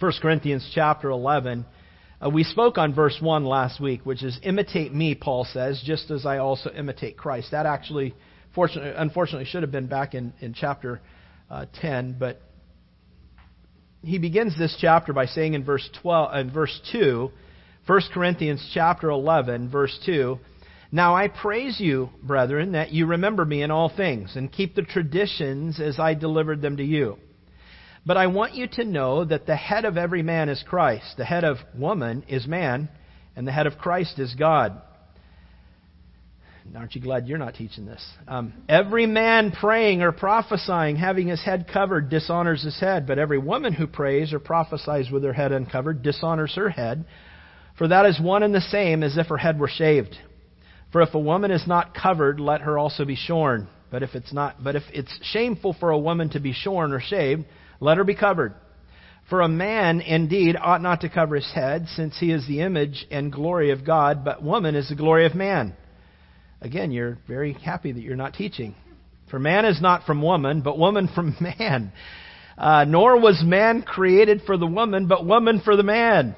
1 Corinthians chapter 11. Uh, we spoke on verse 1 last week, which is imitate me, Paul says, just as I also imitate Christ. That actually, fortunately, unfortunately, should have been back in, in chapter uh, 10, but he begins this chapter by saying in verse 12 in verse 2, 1 Corinthians chapter 11, verse 2, Now I praise you, brethren, that you remember me in all things, and keep the traditions as I delivered them to you. But I want you to know that the head of every man is Christ, the head of woman is man, and the head of Christ is God. Aren't you glad you're not teaching this? Um, every man praying or prophesying, having his head covered, dishonors his head. But every woman who prays or prophesies with her head uncovered dishonors her head. For that is one and the same as if her head were shaved. For if a woman is not covered, let her also be shorn. But if it's not, but if it's shameful for a woman to be shorn or shaved, let her be covered. For a man indeed ought not to cover his head, since he is the image and glory of God, but woman is the glory of man. Again, you're very happy that you're not teaching. For man is not from woman, but woman from man. Uh, nor was man created for the woman, but woman for the man.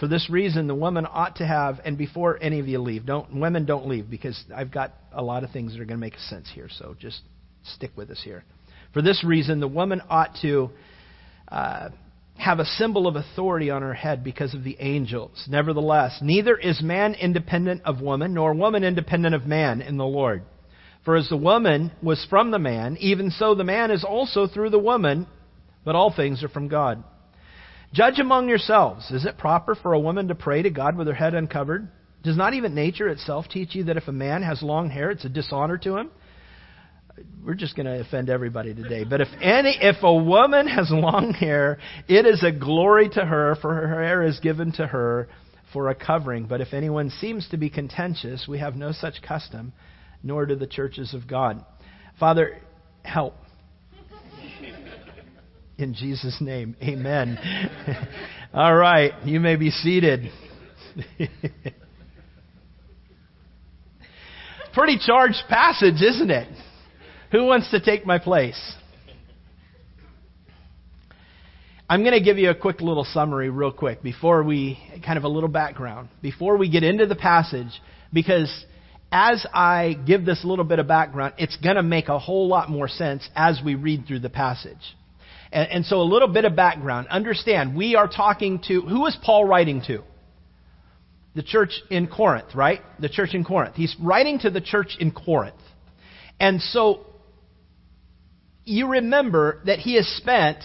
For this reason, the woman ought to have, and before any of you leave, don't women don't leave because I've got a lot of things that are going to make sense here. So just stick with us here. For this reason, the woman ought to uh, have a symbol of authority on her head because of the angels. Nevertheless, neither is man independent of woman, nor woman independent of man in the Lord. For as the woman was from the man, even so the man is also through the woman, but all things are from God. Judge among yourselves. Is it proper for a woman to pray to God with her head uncovered? Does not even nature itself teach you that if a man has long hair, it's a dishonor to him? We're just going to offend everybody today. But if any, if a woman has long hair, it is a glory to her, for her hair is given to her for a covering. But if anyone seems to be contentious, we have no such custom, nor do the churches of God. Father, help. In Jesus' name, amen. All right, you may be seated. Pretty charged passage, isn't it? Who wants to take my place? I'm going to give you a quick little summary, real quick, before we, kind of a little background, before we get into the passage, because as I give this little bit of background, it's going to make a whole lot more sense as we read through the passage. And, and so, a little bit of background. Understand, we are talking to, who is Paul writing to? The church in Corinth, right? The church in Corinth. He's writing to the church in Corinth. And so, you remember that he has spent,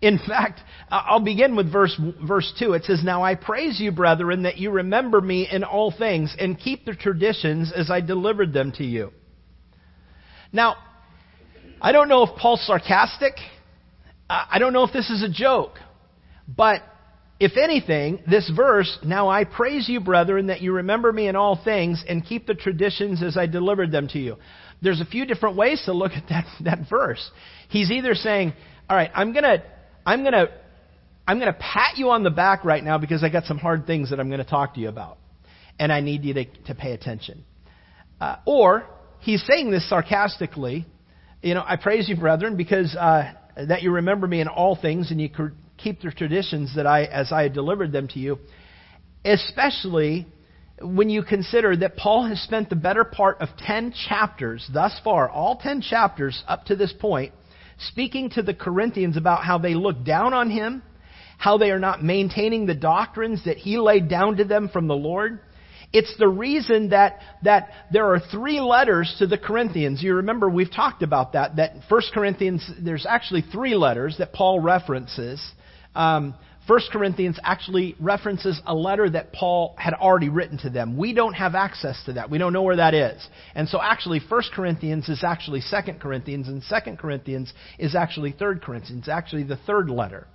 in fact, I'll begin with verse, verse 2. It says, Now I praise you, brethren, that you remember me in all things and keep the traditions as I delivered them to you. Now, I don't know if Paul's sarcastic. I don't know if this is a joke. But if anything, this verse, now I praise you, brethren, that you remember me in all things and keep the traditions as I delivered them to you there's a few different ways to look at that, that verse. He's either saying, all right, I'm going to, I'm going to, I'm going to pat you on the back right now because I got some hard things that I'm going to talk to you about. And I need you to, to pay attention. Uh, or he's saying this sarcastically. You know, I praise you, brethren, because uh, that you remember me in all things and you keep the traditions that I, as I delivered them to you. Especially when you consider that Paul has spent the better part of 10 chapters thus far, all 10 chapters up to this point, speaking to the Corinthians about how they look down on him, how they are not maintaining the doctrines that he laid down to them from the Lord. It's the reason that, that there are three letters to the Corinthians. You remember we've talked about that, that 1 Corinthians, there's actually three letters that Paul references. Um, 1 Corinthians actually references a letter that Paul had already written to them. We don't have access to that. We don't know where that is. And so actually 1 Corinthians is actually 2 Corinthians and 2 Corinthians is actually 3 Corinthians, actually the third letter.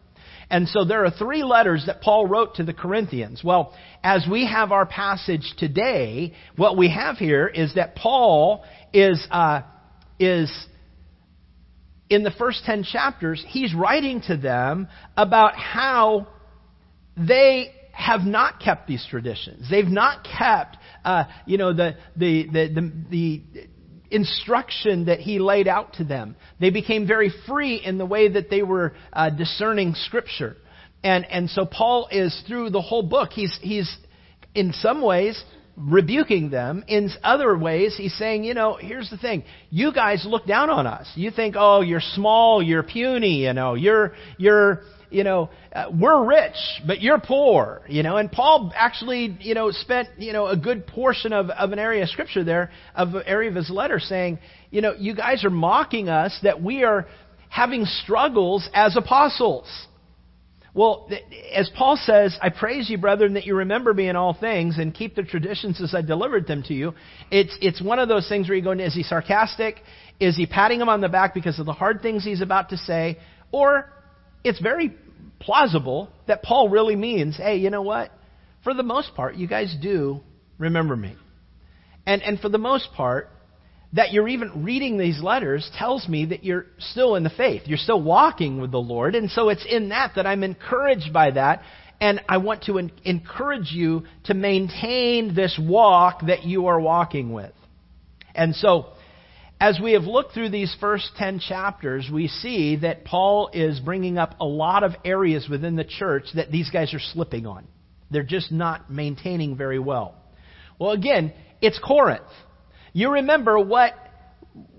And so there are three letters that Paul wrote to the Corinthians. Well, as we have our passage today, what we have here is that Paul is, uh, is in the first 10 chapters, he's writing to them about how they have not kept these traditions. They've not kept, uh, you know, the, the, the, the, instruction that he laid out to them. They became very free in the way that they were uh, discerning Scripture. And, and so Paul is through the whole book, he's, he's in some ways rebuking them. In other ways, he's saying, you know, here's the thing. You guys look down on us. You think, oh, you're small, you're puny, you know, you're, you're, you know, uh, we're rich, but you're poor, you know. And Paul actually, you know, spent, you know, a good portion of, of an area of scripture there, of an area of his letter saying, you know, you guys are mocking us that we are having struggles as apostles. Well, as Paul says, I praise you, brethren, that you remember me in all things and keep the traditions as I delivered them to you. It's, it's one of those things where you go, is he sarcastic? Is he patting him on the back because of the hard things he's about to say? Or it's very plausible that Paul really means, hey, you know what? For the most part, you guys do remember me. And, and for the most part, that you're even reading these letters tells me that you're still in the faith. You're still walking with the Lord. And so it's in that that I'm encouraged by that. And I want to encourage you to maintain this walk that you are walking with. And so, as we have looked through these first 10 chapters, we see that Paul is bringing up a lot of areas within the church that these guys are slipping on. They're just not maintaining very well. Well, again, it's Corinth. You remember what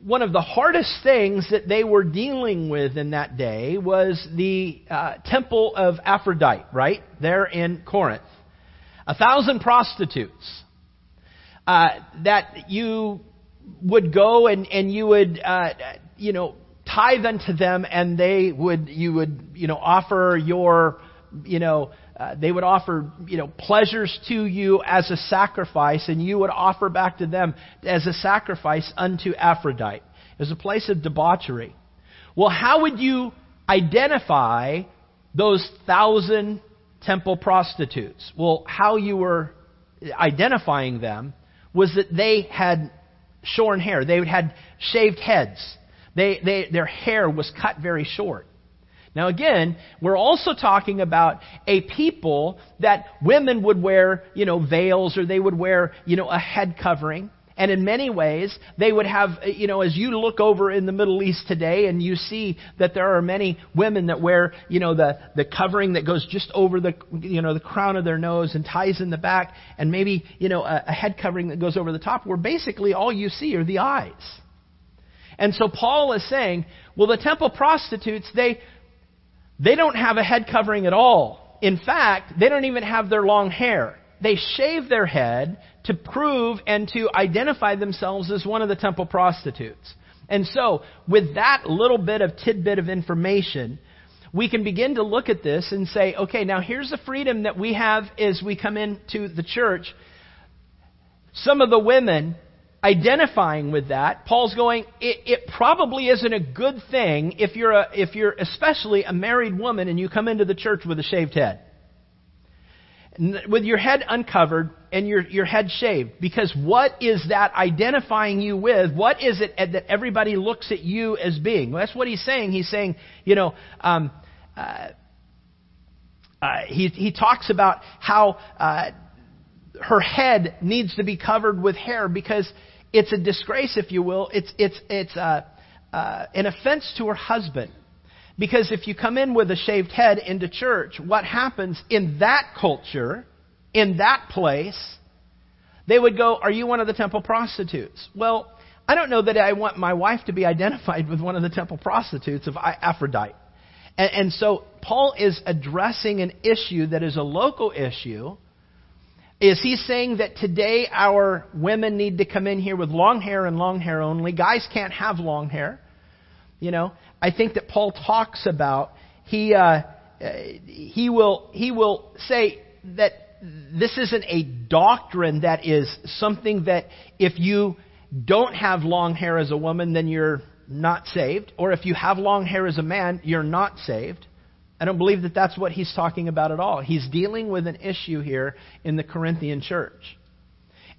one of the hardest things that they were dealing with in that day was the uh, temple of Aphrodite, right? There in Corinth. A thousand prostitutes uh, that you would go and, and you would, uh, you know, tithe unto them and they would, you would, you know, offer your, you know, uh, they would offer, you know, pleasures to you as a sacrifice and you would offer back to them as a sacrifice unto Aphrodite. It was a place of debauchery. Well, how would you identify those thousand temple prostitutes? Well, how you were identifying them was that they had shorn hair. They had shaved heads. They, they, their hair was cut very short. Now, again, we're also talking about a people that women would wear, you know, veils or they would wear, you know, a head covering. And in many ways, they would have, eh, you know, as you look over in the Middle East today and you see that there are many women that wear, you know, the, the covering that goes just over the, you know, the crown of their nose and ties in the back and maybe, you know, a, a head covering that goes over the top where basically all you see are the eyes. And so Paul is saying, well, the temple prostitutes, they, they don't have a head covering at all. In fact, they don't even have their long hair. They shave their head to prove and to identify themselves as one of the temple prostitutes. And so, with that little bit of tidbit of information, we can begin to look at this and say, okay, now here's the freedom that we have as we come into the church. Some of the women identifying with that, Paul's going, it, it, probably isn't a good thing if you're, a, if you're especially a married woman and you come into the church with a shaved head with your head uncovered and your, your head shaved. Because what is that identifying you with? What is it that everybody looks at you as being? Well, that's what he's saying. He's saying, you know, um, uh, uh, he, he talks about how uh, her head needs to be covered with hair because it's a disgrace, if you will. It's, it's, it's uh, uh, an offense to her husband. Because if you come in with a shaved head into church, what happens in that culture, in that place, they would go, Are you one of the temple prostitutes? Well, I don't know that I want my wife to be identified with one of the temple prostitutes of Aphrodite. And, and so Paul is addressing an issue that is a local issue. Is he saying that today our women need to come in here with long hair and long hair only? Guys can't have long hair. You know, I think that Paul talks about he uh, he will he will say that this isn't a doctrine that is something that if you don't have long hair as a woman, then you're not saved, or if you have long hair as a man, you're not saved. I don't believe that that's what he's talking about at all. He's dealing with an issue here in the Corinthian church.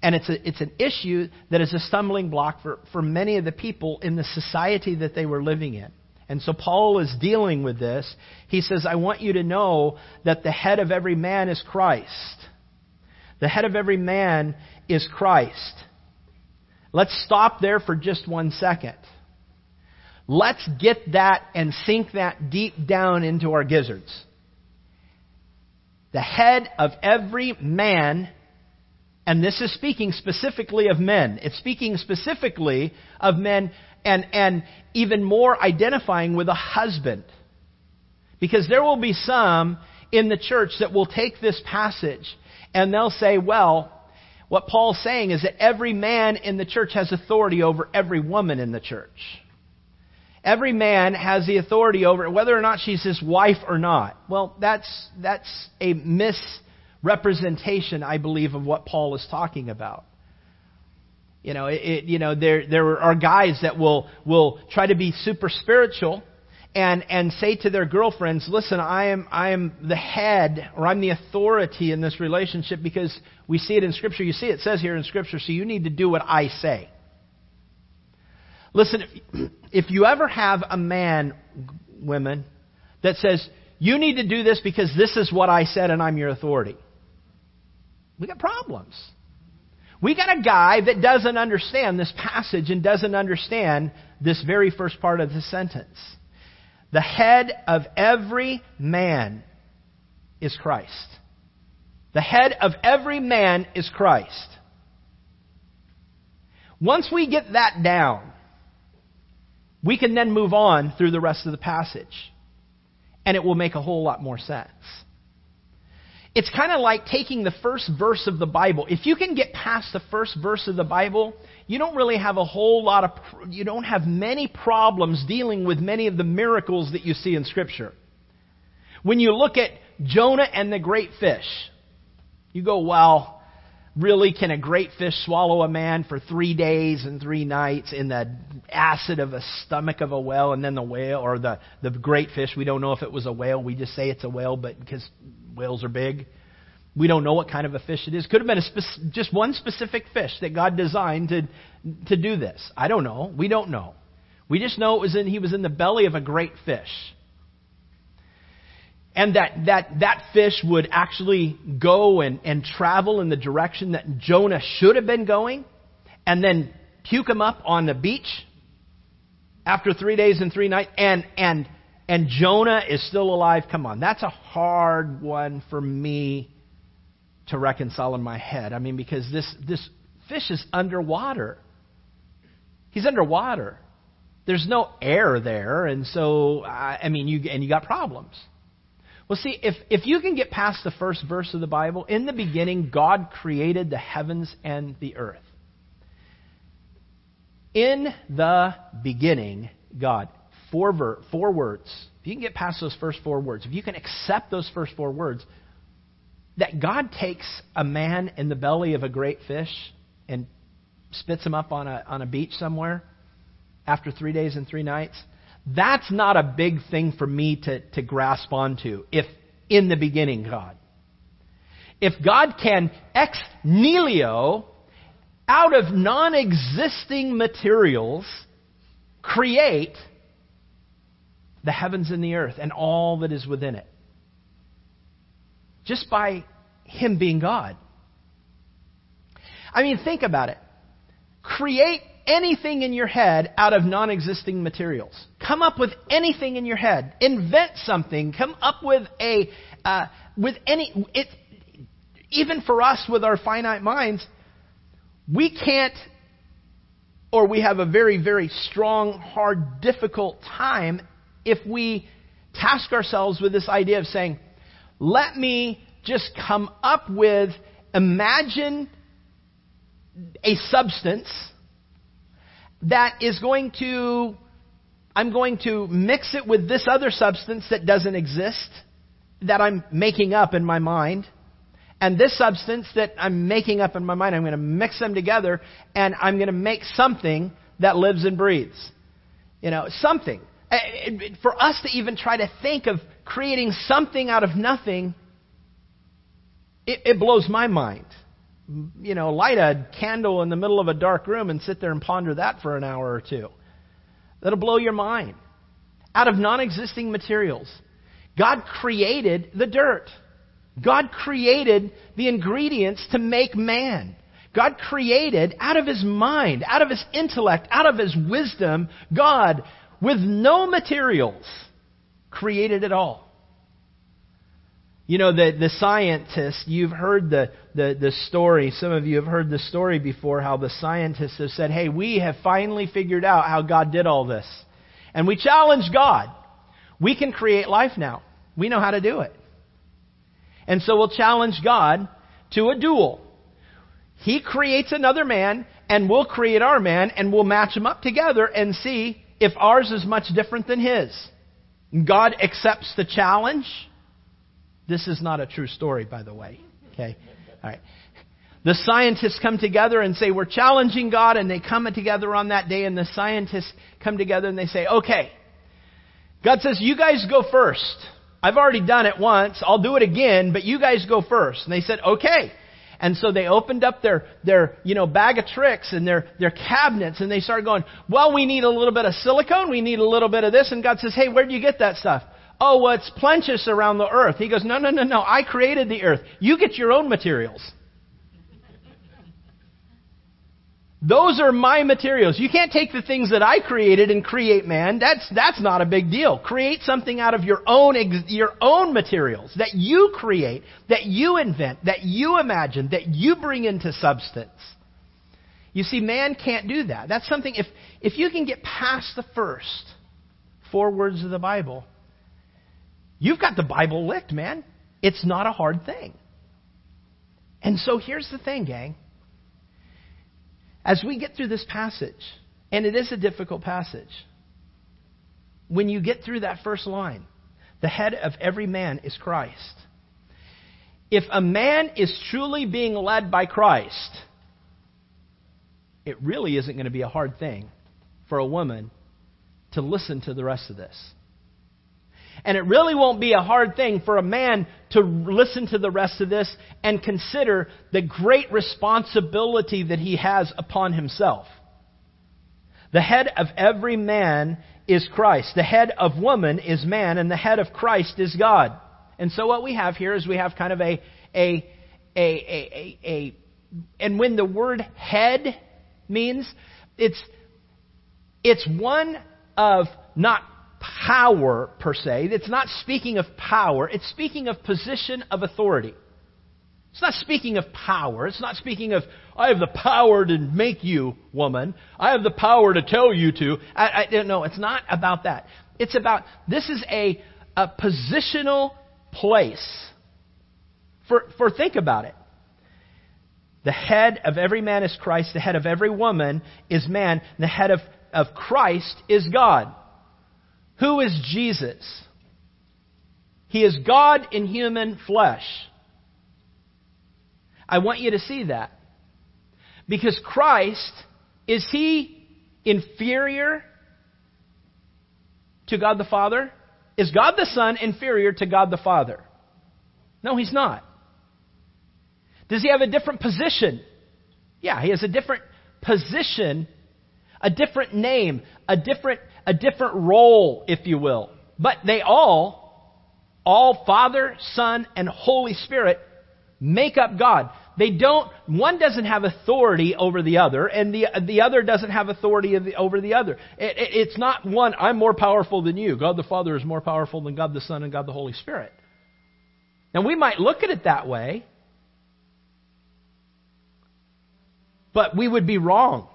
And it's, a, it's an issue that is a stumbling block for, for many of the people in the society that they were living in. And so Paul is dealing with this. He says, I want you to know that the head of every man is Christ. The head of every man is Christ. Let's stop there for just one second. Let's get that and sink that deep down into our gizzards. the head of every man, and this is speaking specifically of men. It's speaking specifically of men and, and even more identifying with a husband. Because there will be some in the church that will take this passage and they'll say, well, what Paul's saying is that every man in the church has authority over every woman in the church. Every man has the authority over whether or not she's his wife or not. Well, that's, that's a misrepresentation, I believe, of what Paul is talking about. You know, it, it, you know, there, there are guys that will, will try to be super spiritual and, and say to their girlfriends, listen, I am, I am the head or I'm the authority in this relationship because we see it in Scripture. You see it says here in Scripture, so you need to do what I say. Listen, if, you ever have a man, women, that says, you need to do this because this is what I said and I'm your authority, we got problems. We got a guy that doesn't understand this passage and doesn't understand this very first part of the sentence. The head of every man is Christ. The head of every man is Christ. Once we get that down, we can then move on through the rest of the passage. And it will make a whole lot more sense. It's kind of like taking the first verse of the Bible. If you can get past the first verse of the Bible, you don't really have a whole lot of, you don't have many problems dealing with many of the miracles that you see in Scripture. When you look at Jonah and the great fish, you go, well, Really, can a great fish swallow a man for three days and three nights in the acid of a stomach of a whale and then the whale, or the, the great fish? We don't know if it was a whale. We just say it's a whale, but because whales are big. We don't know what kind of a fish it is. Could have been a spec- just one specific fish that God designed to, to do this. I don't know. We don't know. We just know it was in, he was in the belly of a great fish and that, that, that fish would actually go and, and travel in the direction that Jonah should have been going, and then puke him up on the beach after three days and three nights, and, and, and Jonah is still alive. Come on, that's a hard one for me to reconcile in my head. I mean, because this, this fish is underwater. He's underwater. There's no air there, and so, I mean, you, and you got problems. Well, see, if, if you can get past the first verse of the Bible, in the beginning, God created the heavens and the earth. In the beginning, God. Four, ver- four words. If you can get past those first four words, if you can accept those first four words, that God takes a man in the belly of a great fish and spits him up on a, on a beach somewhere after three days and three nights, that's not a big thing for me to, to grasp onto if in the beginning God. If God can ex nihilo, out of non existing materials, create the heavens and the earth and all that is within it, just by Him being God. I mean, think about it. Create anything in your head out of non existing materials. Come up with anything in your head. Invent something. Come up with a, uh, with any, it, even for us with our finite minds, we can't, or we have a very, very strong, hard, difficult time if we task ourselves with this idea of saying, let me just come up with, imagine a substance that is going to, I'm going to mix it with this other substance that doesn't exist, that I'm making up in my mind. And this substance that I'm making up in my mind, I'm going to mix them together and I'm going to make something that lives and breathes. You know, something. Eh, for us to even try to think of creating something out of nothing, it, it blows my mind you know, light a candle in the middle of a dark room and sit there and ponder that for an hour or two. That'll blow your mind. Out of non existing materials, God created the dirt. God created the ingredients to make man. God created out of his mind, out of his intellect, out of his wisdom, God, with no materials, created it all. You know, the, the scientists, you've heard the, the, the story, some of you have heard the story before, how the scientists have said, hey, we have finally figured out how God did all this. And we challenge God. We can create life now. We know how to do it. And so we'll challenge God to a duel. He creates another man, and we'll create our man, and we'll match them up together and see if ours is much different than his. God accepts the challenge. This is not a true story, by the way. Okay? All right. The scientists come together and say, We're challenging God, and they come together on that day, and the scientists come together and they say, Okay. God says, You guys go first. I've already done it once. I'll do it again, but you guys go first. And they said, Okay. And so they opened up their, their, you know, bag of tricks and their, their cabinets and they started going, well, we need a little bit of silicone. We need a little bit of this. And God says, hey, where do you get that stuff? Oh, well, it's plenteous around the earth. He goes, no, no, no, no. I created the earth. You get your own materials. Those are my materials. You can't take the things that I created and create man. That's, that's not a big deal. Create something out of your own, your own materials that you create, that you invent, that you imagine, that you bring into substance. You see, man can't do that. That's something, if, if you can get past the first four words of the Bible, you've got the Bible licked, man. It's not a hard thing. And so here's the thing, gang. As we get through this passage, and it is a difficult passage, when you get through that first line, the head of every man is Christ. If a man is truly being led by Christ, it really isn't going to be a hard thing for a woman to listen to the rest of this. And it really won't be a hard thing for a man to listen to the rest of this and consider the great responsibility that he has upon himself. The head of every man is Christ. The head of woman is man, and the head of Christ is God. And so what we have here is we have kind of a, a, a, a, a, and when the word head means, it's, it's one of not power per se. It's not speaking of power, it's speaking of position of authority. It's not speaking of power. It's not speaking of, I have the power to make you woman. I have the power to tell you to. I, I, no, it's not about that. It's about, this is a, a positional place. For, for think about it. The head of every man is Christ. The head of every woman is man. The head of, of Christ is God. Who is Jesus? He is God in human flesh. I want you to see that. Because Christ, is he inferior to God the Father? Is God the Son inferior to God the Father? No, he's not. Does he have a different position? Yeah, he has a different position, a different name, a different a different role, if you will. But they all, all Father, Son, and Holy Spirit, make up God. They don't, one doesn't have authority over the other, and the, the other doesn't have authority over the other. It, it, it's not one, I'm more powerful than you. God the Father is more powerful than God the Son and God the Holy Spirit. Now, we might look at it that way, but we would be wrong.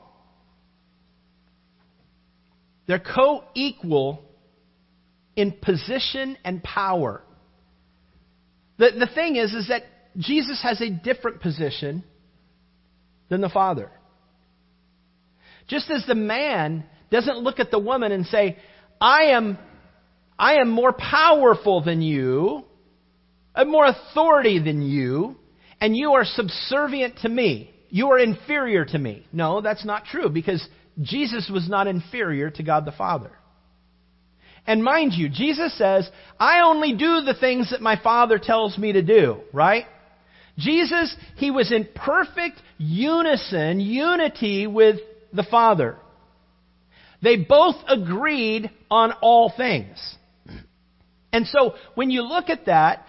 They're co equal in position and power. The, the thing is, is that Jesus has a different position than the Father. Just as the man doesn't look at the woman and say, I am, I am more powerful than you, I have more authority than you, and you are subservient to me. You are inferior to me. No, that's not true because Jesus was not inferior to God the Father. And mind you, Jesus says, I only do the things that my Father tells me to do, right? Jesus, he was in perfect unison, unity with the Father. They both agreed on all things. And so when you look at that,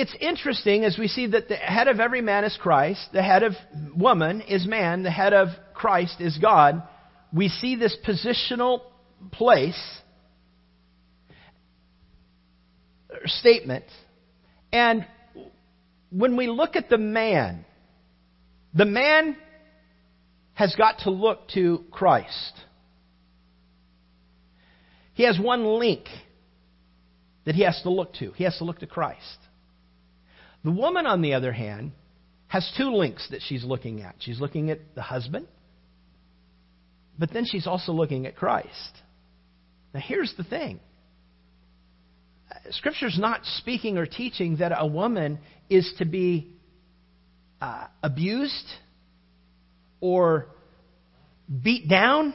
it's interesting as we see that the head of every man is Christ, the head of woman is man, the head of Christ is God. We see this positional place. Uh, statement. And when we look at the man, the man has got to look to Christ. He has one link that he has to look to. He has to look to Christ. The woman, on the other hand, has two links that she's looking at. She's looking at the husband, but then she's also looking at Christ. Now, here's the thing Scripture's not speaking or teaching that a woman is to be uh, abused or beat down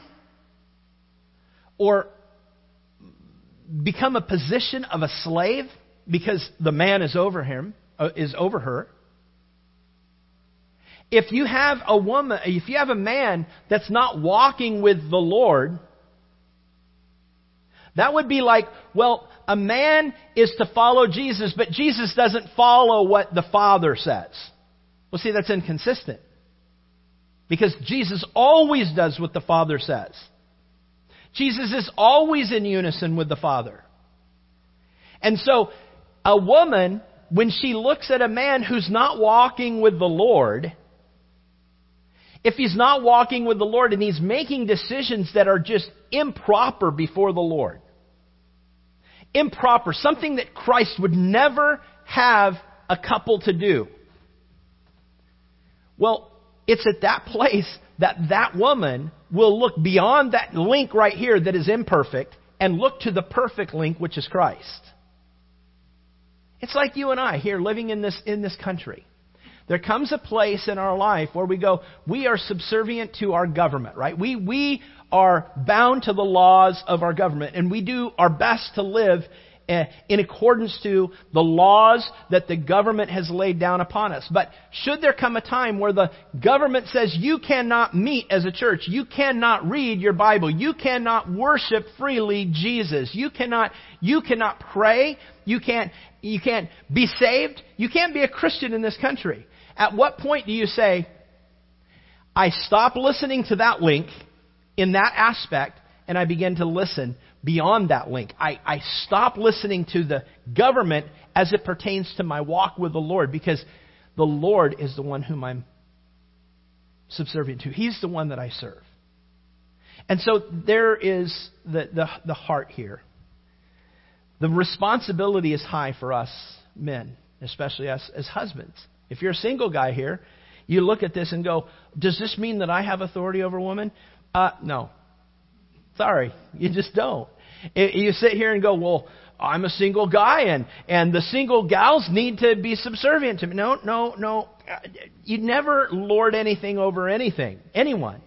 or become a position of a slave because the man is over him Uh, is over her. If you have a woman if you have a man that's not walking with the lord that would be like well a man is to follow jesus but jesus doesn't follow what the father says. Well see that's inconsistent. Because jesus always does what the father says. Jesus is always in unison with the Father. And so, a woman, when she looks at a man who's not walking with the Lord, if he's not walking with the Lord and he's making decisions that are just improper before the Lord, improper, something that Christ would never have a couple to do. Well, it's at that place that that woman will look beyond that link right here that is imperfect and look to the perfect link, which is Christ. It's like you and I here living in this, in this country. There comes a place in our life where we go, we are subservient to our government, right? We, we are bound to the laws of our government and we do our best to live Eh, in accordance to the laws that the government has laid down upon us. But should there come a time where the government says you cannot meet as a church, you cannot read your Bible, you cannot worship freely Jesus, you cannot, you cannot pray, you can't, you can't be saved, you can't be a Christian in this country. At what point do you say, I stop listening to that link in that aspect and I begin to listen beyond that link. I, I stop listening to the government as it pertains to my walk with the Lord because the Lord is the one whom I'm subservient to. He's the one that I serve. And so there is the, the, the heart here. The responsibility is high for us men, especially us as husbands. If you're a single guy here, you look at this and go, Does this mean that I have authority over women? Uh, no. Sorry, you just don't. You sit here and go, well, I'm a single guy and, and the single gals need to be subservient to me. No, no, no. Uh, you never lord anything over anything, anyone.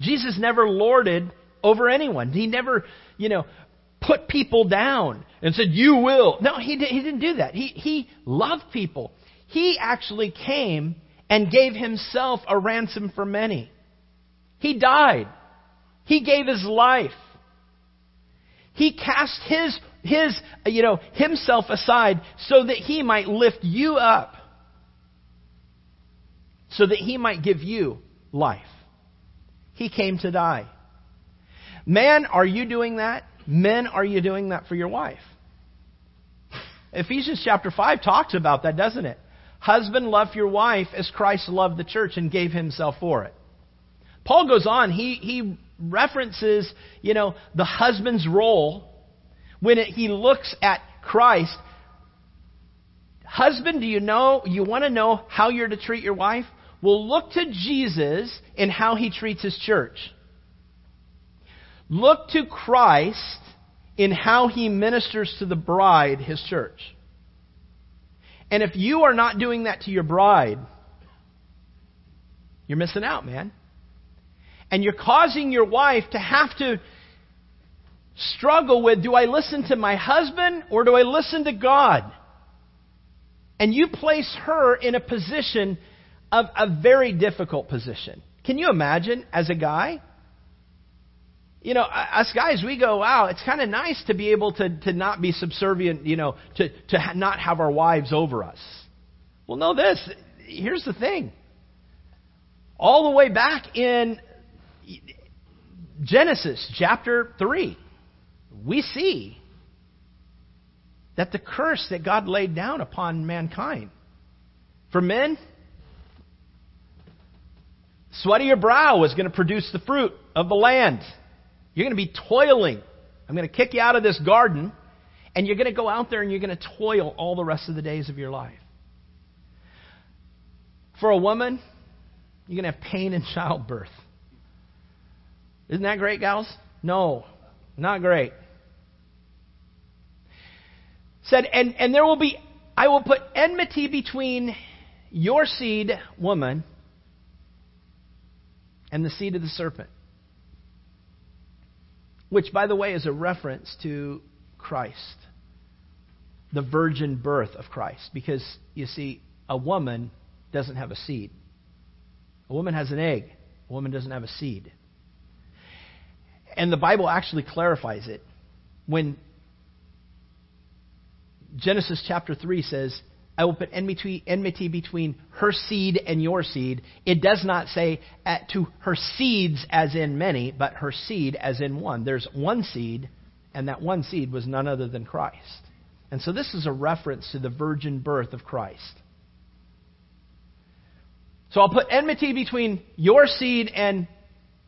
Jesus never lorded over anyone. He never, you know, put people down and said, you will. No, he, he didn't do that. He, he loved people. He actually came and gave himself a ransom for many. He died. He gave his life. He cast his, his, uh, you know, himself aside so that he might lift you up. So that he might give you life. He came to die. Man, are you doing that? Men, are you doing that for your wife? Ephesians chapter 5 talks about that, doesn't it? Husband, love your wife as Christ loved the church and gave himself for it. Paul goes on, he, he references, you know, the husband's role when it, he looks at Christ. Husband, do you know, you want to know how you're to treat your wife? Well, look to Jesus in how he treats his church. Look to Christ in how he ministers to the bride, his church. And if you are not doing that to your bride, you're missing out, man and you're causing your wife to have to struggle with do I listen to my husband or do I listen to God? And you place her in a position of a very difficult position. Can you imagine as a guy? You know, us guys, we go, wow, it's kind of nice to be able to, to not be subservient, you know, to, to not have our wives over us. Well, know this. Here's the thing. All the way back in Genesis chapter 3, we see that the curse that God laid down upon mankind. For men, sweat of your brow is going to produce the fruit of the land. You're going to be toiling. I'm going to kick you out of this garden, and you're going to go out there and you're going to toil all the rest of the days of your life. For a woman, you're going to have pain in childbirth. Isn't that great, gals? No, not great. Said, and, and there will be, I will put enmity between your seed, woman, and the seed of the serpent. Which, by the way, is a reference to Christ, the virgin birth of Christ. Because, you see, a woman doesn't have a seed. A woman has an egg, a woman doesn't have a seed. And the Bible actually clarifies it. When Genesis chapter 3 says, I will put enmity, between her seed and your seed. It does not say at, to her seeds as in many, but her seed as in one. There's one seed, and that one seed was none other than Christ. And so this is a reference to the virgin birth of Christ. So I'll put enmity between your seed and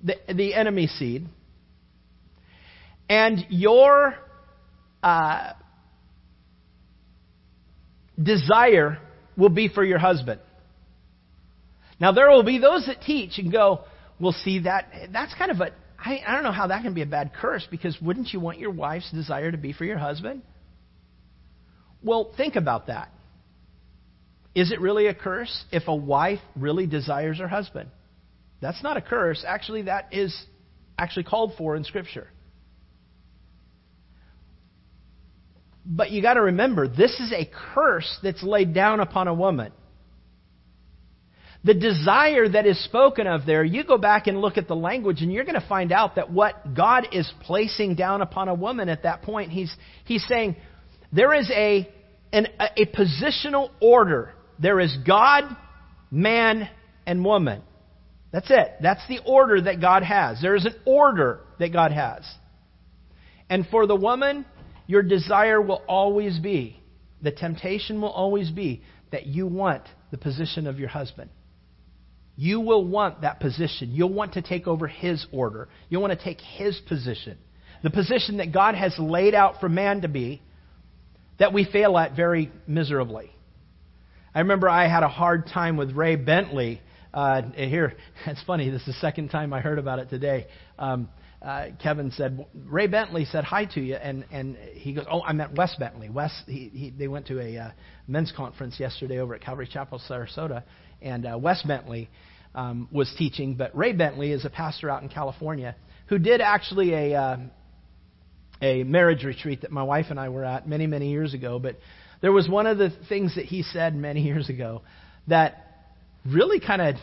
the, the enemy seed. And your uh, desire will be for your husband. Now, there will be those that teach and go, well, see, that that's kind of a, I, I don't know how that can be a bad curse because wouldn't you want your wife's desire to be for your husband? Well, think about that. Is it really a curse if a wife really desires her husband? That's not a curse. Actually, that is actually called for in Scripture. But you got to remember, this is a curse that's laid down upon a woman. The desire that is spoken of there, you go back and look at the language, and you're going to find out that what God is placing down upon a woman at that point, He's, he's saying there is a, an, a positional order. There is God, man, and woman. That's it. That's the order that God has. There is an order that God has. And for the woman, your desire will always be, the temptation will always be that you want the position of your husband. You will want that position. You'll want to take over his order. You'll want to take his position. The position that God has laid out for man to be, that we fail at very miserably. I remember I had a hard time with Ray Bentley. Uh, here, it's funny. This is the second time I heard about it today. Um, uh, Kevin said, Ray Bentley said hi to you, and, and he goes, oh, I met Wes Bentley. Wes, he, he, they went to a uh, men's conference yesterday over at Calvary Chapel, Sarasota, and uh, Wes Bentley um, was teaching, but Ray Bentley is a pastor out in California who did actually a, uh, a marriage retreat that my wife and I were at many, many years ago, but there was one of the things that he said many years ago that really kind of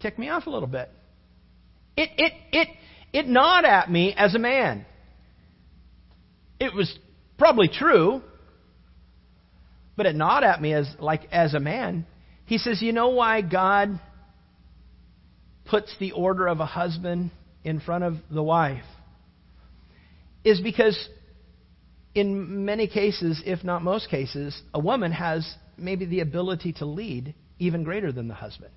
ticked me off a little bit. It, it, it, it gnawed at me as a man. It was probably true, but it gnawed at me as like as a man. He says, "You know why God puts the order of a husband in front of the wife? Is because in many cases, if not most cases, a woman has maybe the ability to lead even greater than the husband.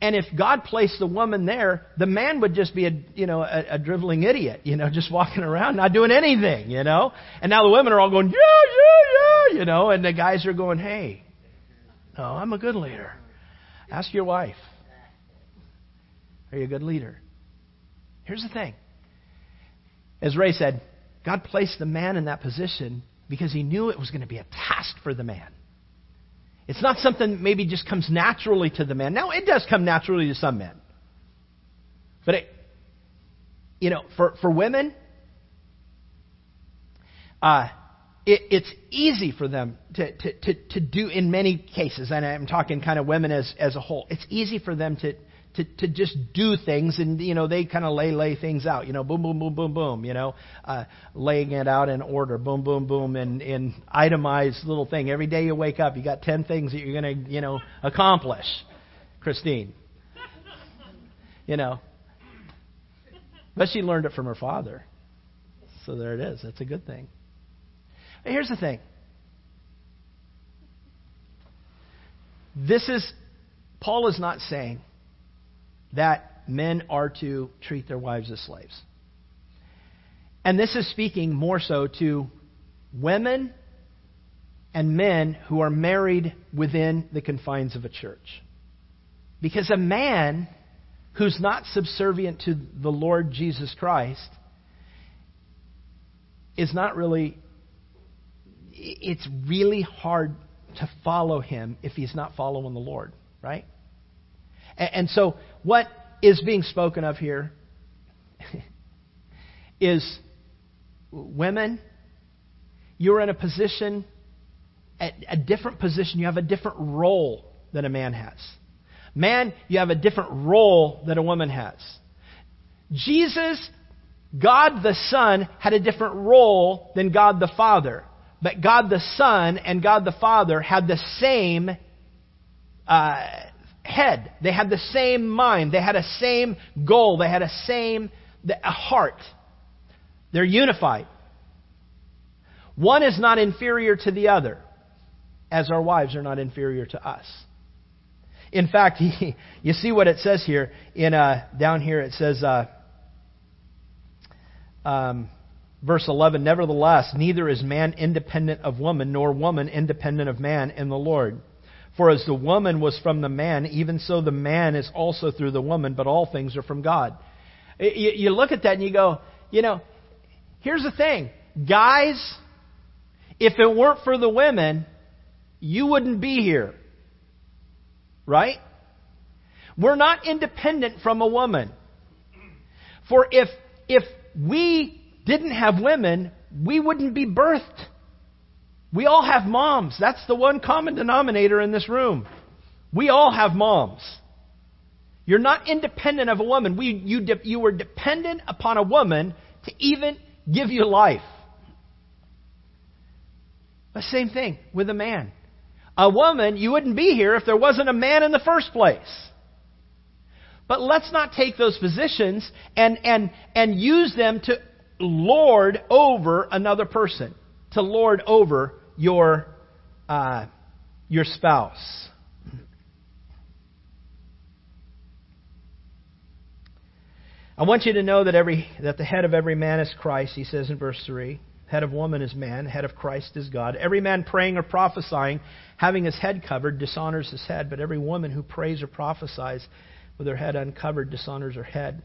And if God placed the woman there, the man would just be a you know a, a driveling idiot, you know, just walking around not doing anything, you know. And now the women are all going yeah yeah yeah, you know, and the guys are going hey, no, I'm a good leader. Ask your wife. Are you a good leader? Here's the thing. As Ray said, God placed the man in that position because he knew it was going to be a task for the man. It's not something maybe just comes naturally to the man. Now, it does come naturally to some men. But, it, you know, for, for women, uh, it, it's easy for them to, to, to, to do in many cases, and I'm talking kind of women as, as a whole, it's easy for them to, to, to just do things and you know they kind of lay lay things out you know boom boom boom boom boom you know uh, laying it out in order boom boom boom and in itemized little thing. Every day you wake up you got ten things that you're going to you know accomplish Christine. You know? But she learned it from her father. So there it is. That's a good thing. But Here's the thing. This is, Paul is not saying that men are to treat their wives as slaves. And this is speaking more so to women and men who are married within the confines of a church. Because a man who's not subservient to the Lord Jesus Christ is not really, it's really hard to follow him if he's not following the Lord, right? And, so, what is being spoken of here is women, you're in a position, a, a different position, you have a different role than a man has. Man, you have a different role than a woman has. Jesus, God the Son, had a different role than God the Father. But God the Son and God the Father had the same uh, head. They had the same mind. They had a same goal. They had a same a heart. They're unified. One is not inferior to the other, as our wives are not inferior to us. In fact, you see what it says here in uh, down here. It says, uh, um, verse 11. Nevertheless, neither is man independent of woman, nor woman independent of man in the Lord. For as the woman was from the man, even so the man is also through the woman. But all things are from God. You, look at that and you go, you know, here's the thing, guys. If it weren't for the women, you wouldn't be here. Right? We're not independent from a woman. For if, if we didn't have women, we wouldn't be birthed. We all have moms. That's the one common denominator in this room. We all have moms. You're not independent of a woman. We, you, de- you were dependent upon a woman to even give you life. The same thing with a man a woman, you wouldn't be here if there wasn't a man in the first place. But let's not take those positions and, and, and use them to lord over another person, to lord over your, uh, your spouse. I want you to know that every that the head of every man is Christ, he says in verse 3. Head of woman is man, head of Christ is God. Every man praying or prophesying, having his head covered, dishonors his head, but every woman who prays or prophesies with her head uncovered dishonors her head.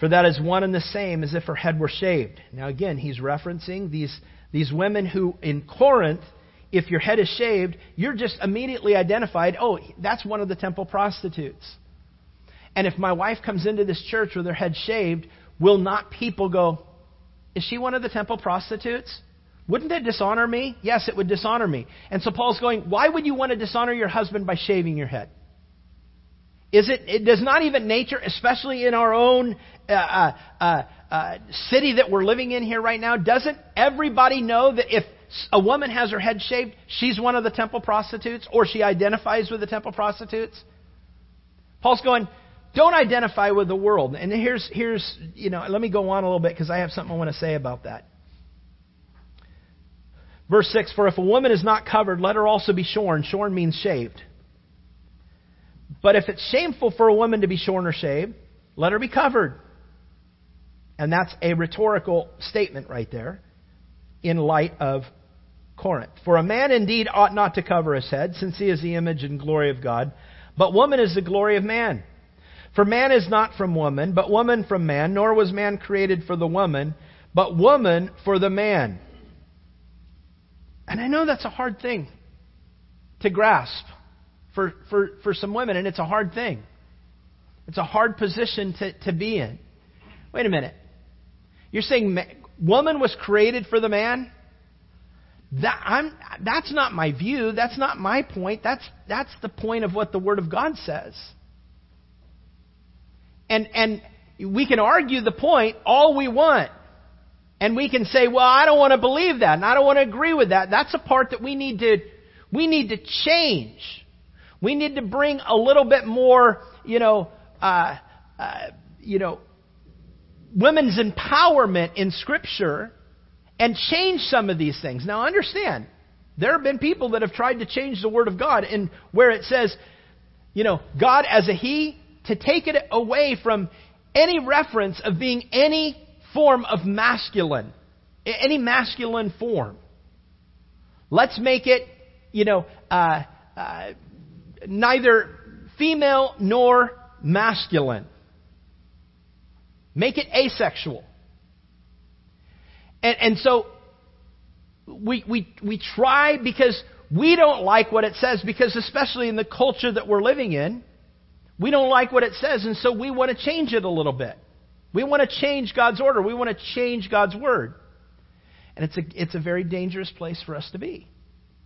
For that is one and the same as if her head were shaved. Now, again, he's referencing these, these women who, in Corinth, if your head is shaved, you're just immediately identified, oh, that's one of the temple prostitutes. And if my wife comes into this church with her head shaved, will not people go, is she one of the temple prostitutes? Wouldn't it dishonor me? Yes, it would dishonor me. And so Paul's going, why would you want to dishonor your husband by shaving your head? Is it, it does not even nature, especially in our own uh, uh, uh, city that we're living in here right now, doesn't everybody know that if a woman has her head shaved, she's one of the temple prostitutes or she identifies with the temple prostitutes? Paul's going, don't identify with the world. And here's, here's you know, let me go on a little bit because I have something I want to say about that. Verse 6 For if a woman is not covered, let her also be shorn. Shorn means shaved. But if it's shameful for a woman to be shorn or shaved, let her be covered. And that's a rhetorical statement right there in light of Corinth. For a man indeed ought not to cover his head, since he is the image and glory of God, but woman is the glory of man. For man is not from woman, but woman from man, nor was man created for the woman, but woman for the man. And I know that's a hard thing to grasp for, for, for some women, and it's a hard thing. It's a hard position to, to be in. Wait a minute. You're saying woman was created for the man? That, I'm, that's not my view. That's not my point. That's, that's the point of what the Word of God says. And, and we can argue the point all we want. And we can say, well, I don't want to believe that and I don't want to agree with that. That's a part that we need to, we need to change. We need to bring a little bit more, you know, uh, uh, you know, women's empowerment in Scripture and change some of these things. Now understand, there have been people that have tried to change the Word of God and where it says, you know, God as a He, to take it away from any reference of being any form of masculine, any masculine form. Let's make it, you know, uh, uh, neither female nor masculine. Make it asexual. And, and so we, we, we try because we don't like what it says, because especially in the culture that we're living in, we don't like what it says, and so we want to change it a little bit. We want to change God's order. We want to change God's word. And it's a, it's a very dangerous place for us to be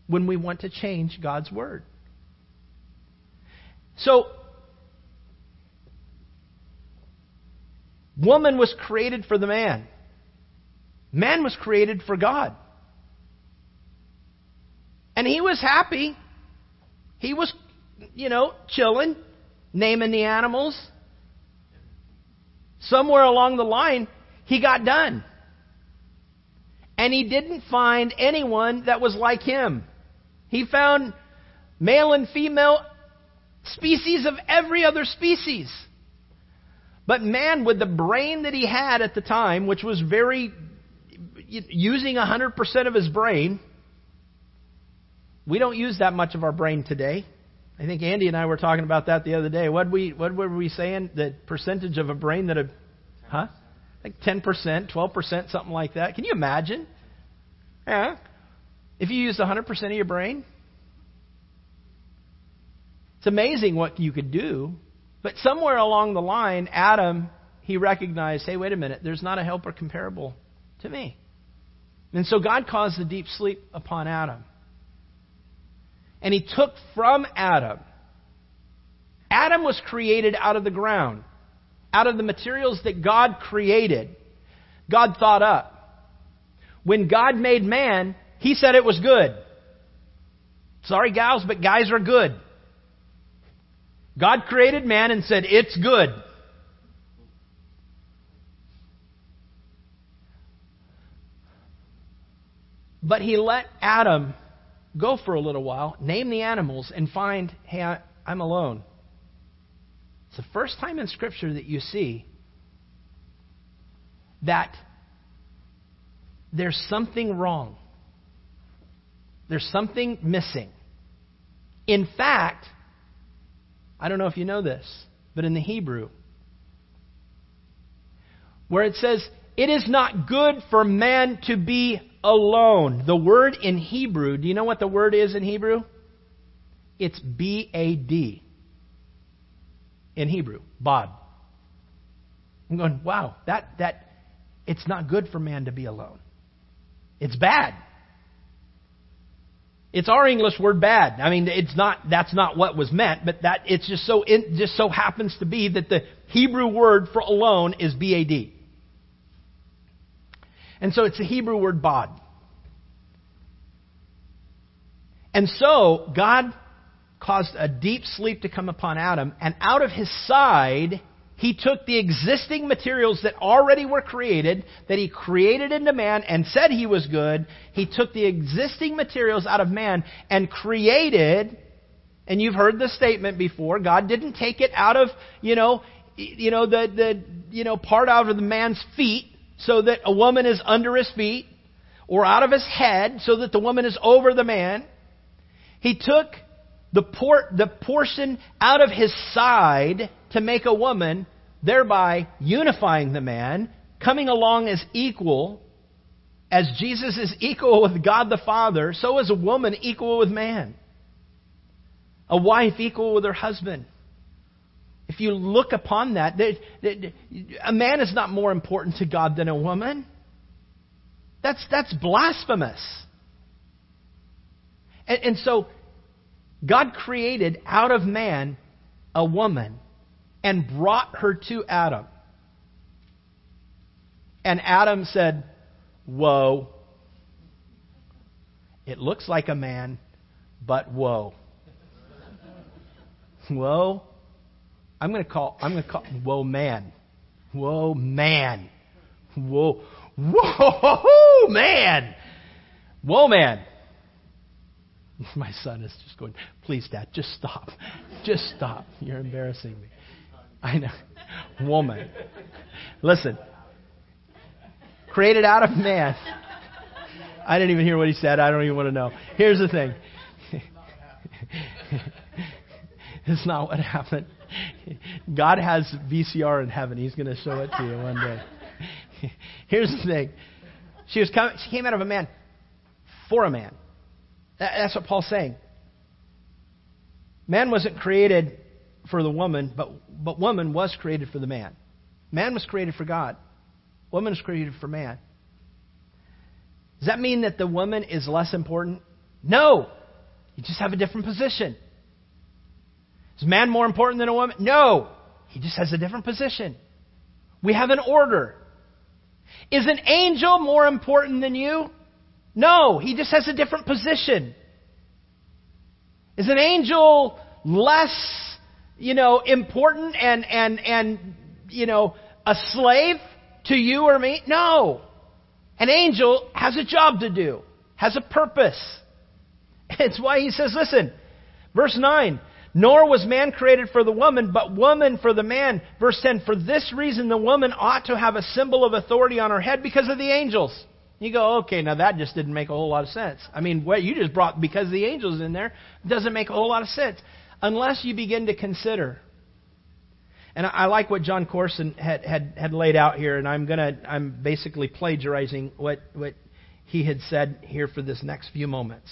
when we want to change God's word. So, woman was created for the man, man was created for God. And he was happy. He was, you know, chilling, naming the animals. Somewhere along the line, he got done. And he didn't find anyone that was like him. He found male and female species of every other species. But man, with the brain that he had at the time, which was very, using 100% of his brain, we don't use that much of our brain today. I think Andy and I were talking about that the other day. What we what were we saying? The percentage of a brain that a huh? Like ten percent, twelve percent, something like that. Can you imagine? Yeah. If you used hundred percent of your brain. It's amazing what you could do. But somewhere along the line, Adam, he recognized, hey, wait a minute, there's not a helper comparable to me. And so God caused a deep sleep upon Adam and he took from Adam. Adam was created out of the ground, out of the materials that God created, God thought up. When God made man, he said it was good. Sorry, gals, but guys are good. God created man and said, It's good. But he let Adam go for a little while, name the animals, and find, hey, I, I'm alone. It's the first time in Scripture that you see that there's something wrong. There's something missing. In fact, I don't know if you know this, but in the Hebrew, where it says, It is not good for man to be alone. The word in Hebrew, do you know what the word is in Hebrew? It's B A D. In Hebrew, Bod. I'm going, wow, that, that, it's not good for man to be alone. It's bad. It's our English word bad. I mean, it's not, that's not what was meant, but that, it's just so, it just so happens to be that the Hebrew word for alone is B-A-D. And so it's the Hebrew word bod. And so God caused a deep sleep to come upon Adam, and out of his side, he took the existing materials that already were created, that he created into man and said he was good. He took the existing materials out of man and created, and you've heard the statement before, God didn't take it out of, you know, you know, the, the, you know, part out of the man's feet so that a woman is under his feet, or out of his head so that the woman is over the man. He took the, por- the portion out of his side to make a woman, thereby unifying the man, coming along as equal. As Jesus is equal with God the Father, so is a woman equal with man. A wife equal with her husband. If you look upon that, a man is not more important to God than a woman. That's, that's blasphemous. And, and so, God created out of man a woman and brought her to Adam. And Adam said, Whoa. It looks like a man, but whoa. Whoa. I'm going to call, I'm going to call, whoa, man. Whoa, man. Whoa. Whoa. Man! Whoa, man! My son is just going, please, Dad, just stop. Just stop. You're embarrassing me. I know. Woman. Listen. Created out of man. I didn't even hear what he said. I don't even want to know. Here's the thing. it's not what happened. God has VCR in heaven. He's going to show it to you one day. Here's the thing. She was coming, she came out of a man for a man. That's what Paul's saying. Man wasn't created for the woman, but, but woman was created for the man. Man was created for God. Woman was created for man. Does that mean that the woman is less important? No. You just have a different position. Is man more important than a woman? No. He just has a different position. We have an order. Is an angel more important than you? No, he just has a different position. Is an angel less, you know, important and and and you know, a slave to you or me? No. An angel has a job to do, has a purpose. It's why he says, listen, verse 9, nor was man created for the woman, but woman for the man. Verse 10, for this reason the woman ought to have a symbol of authority on her head because of the angels. You go, okay, now that just didn't make a whole lot of sense. I mean, what you just brought because the angels in there doesn't make a whole lot of sense unless you begin to consider. And I, like what Jon Courson had, had, had laid out here, and I'm gonna I'm basically plagiarizing what what he had said here for this next few moments.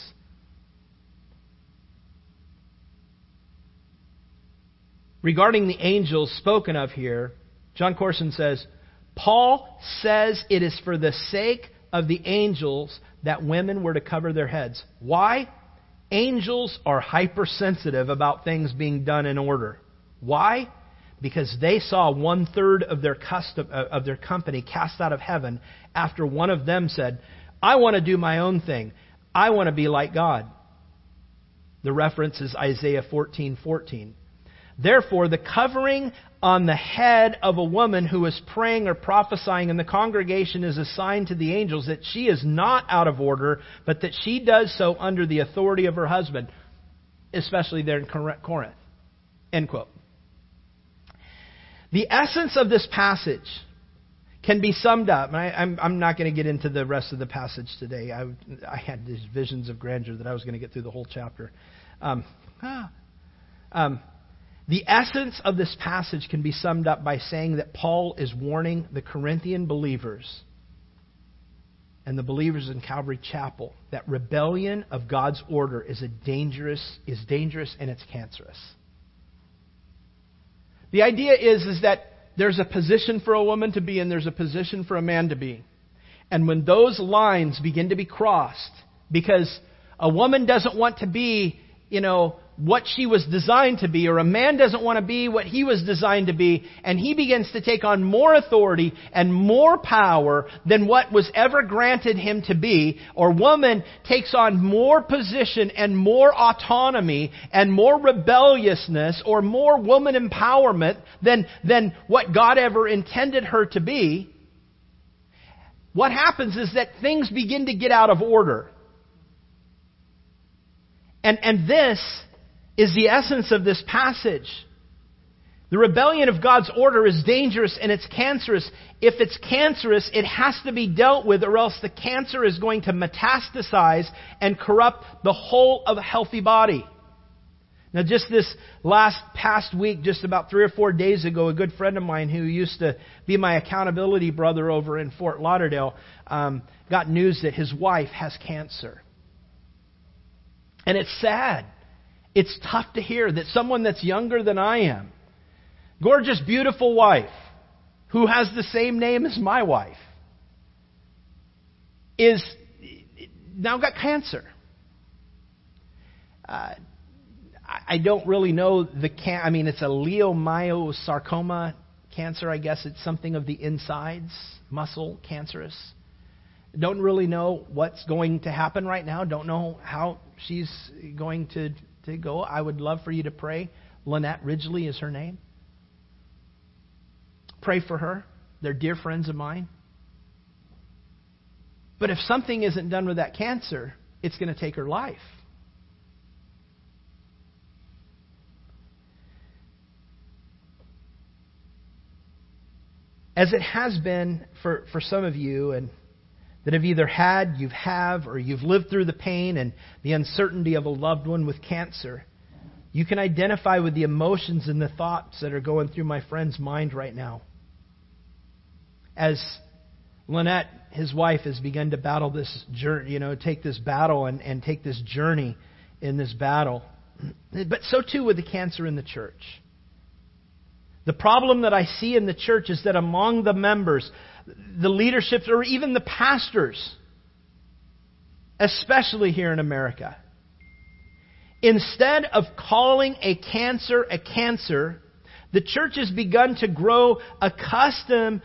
Regarding the angels spoken of here, Jon Courson says, Paul says it is for the sake of the angels that women were to cover their heads. Why? Angels are hypersensitive about things being done in order. Why? Because they saw one third of their custom, uh, of their company cast out of heaven after one of them said, "I want to do my own thing. I want to be like God." The reference is Isaiah 14:14. 14. Therefore, the covering on the head of a woman who is praying or prophesying in the congregation is a sign to the angels that she is not out of order, but that she does so under the authority of her husband, especially there in Corinth. End quote. The essence of this passage can be summed up. I, am not going to get into the rest of the passage today. I, I had these visions of grandeur that I was going to get through the whole chapter. Um, ah, um, the essence of this passage can be summed up by saying that Paul is warning the Corinthian believers and the believers in Calvary Chapel that rebellion of God's order is a dangerous is dangerous and it's cancerous. The idea is is that there's a position for a woman to be and there's a position for a man to be. And when those lines begin to be crossed because a woman doesn't want to be, you know, what she was designed to be, or a man doesn't want to be what he was designed to be, and he begins to take on more authority and more power than what was ever granted him to be, or woman takes on more position and more autonomy and more rebelliousness or more woman empowerment than, than what God ever intended her to be, what happens is that things begin to get out of order. And, and this is the essence of this passage. The rebellion of God's order is dangerous and it's cancerous. If it's cancerous, it has to be dealt with, or else the cancer is going to metastasize and corrupt the whole of a healthy body. Now, just this last past week, just about three or four days ago, a good friend of mine who used to be my accountability brother over in Fort Lauderdale um, got news that his wife has cancer. And it's sad. It's tough to hear that someone that's younger than I am, gorgeous, beautiful wife, who has the same name as my wife, is now got cancer. Uh, I don't really know the can. I mean, it's a leiomyosarcoma cancer. I guess it's something of the insides, muscle cancerous. Don't really know what's going to happen right now. Don't know how she's going to to go, I would love for you to pray. Lynette Ridgely is her name. Pray for her. They're dear friends of mine. But if something isn't done with that cancer, it's going to take her life. As it has been for, for some of you, and that have either had, you have, or you've lived through the pain and the uncertainty of a loved one with cancer, you can identify with the emotions and the thoughts that are going through my friend's mind right now. As Lynette, his wife, has begun to battle this journey, you know, take this battle and, and take this journey in this battle. But so too with the cancer in the church. The problem that I see in the church is that among the members, the leaderships, or even the pastors, especially here in America, instead of calling a cancer a cancer, the church has begun to grow accustomed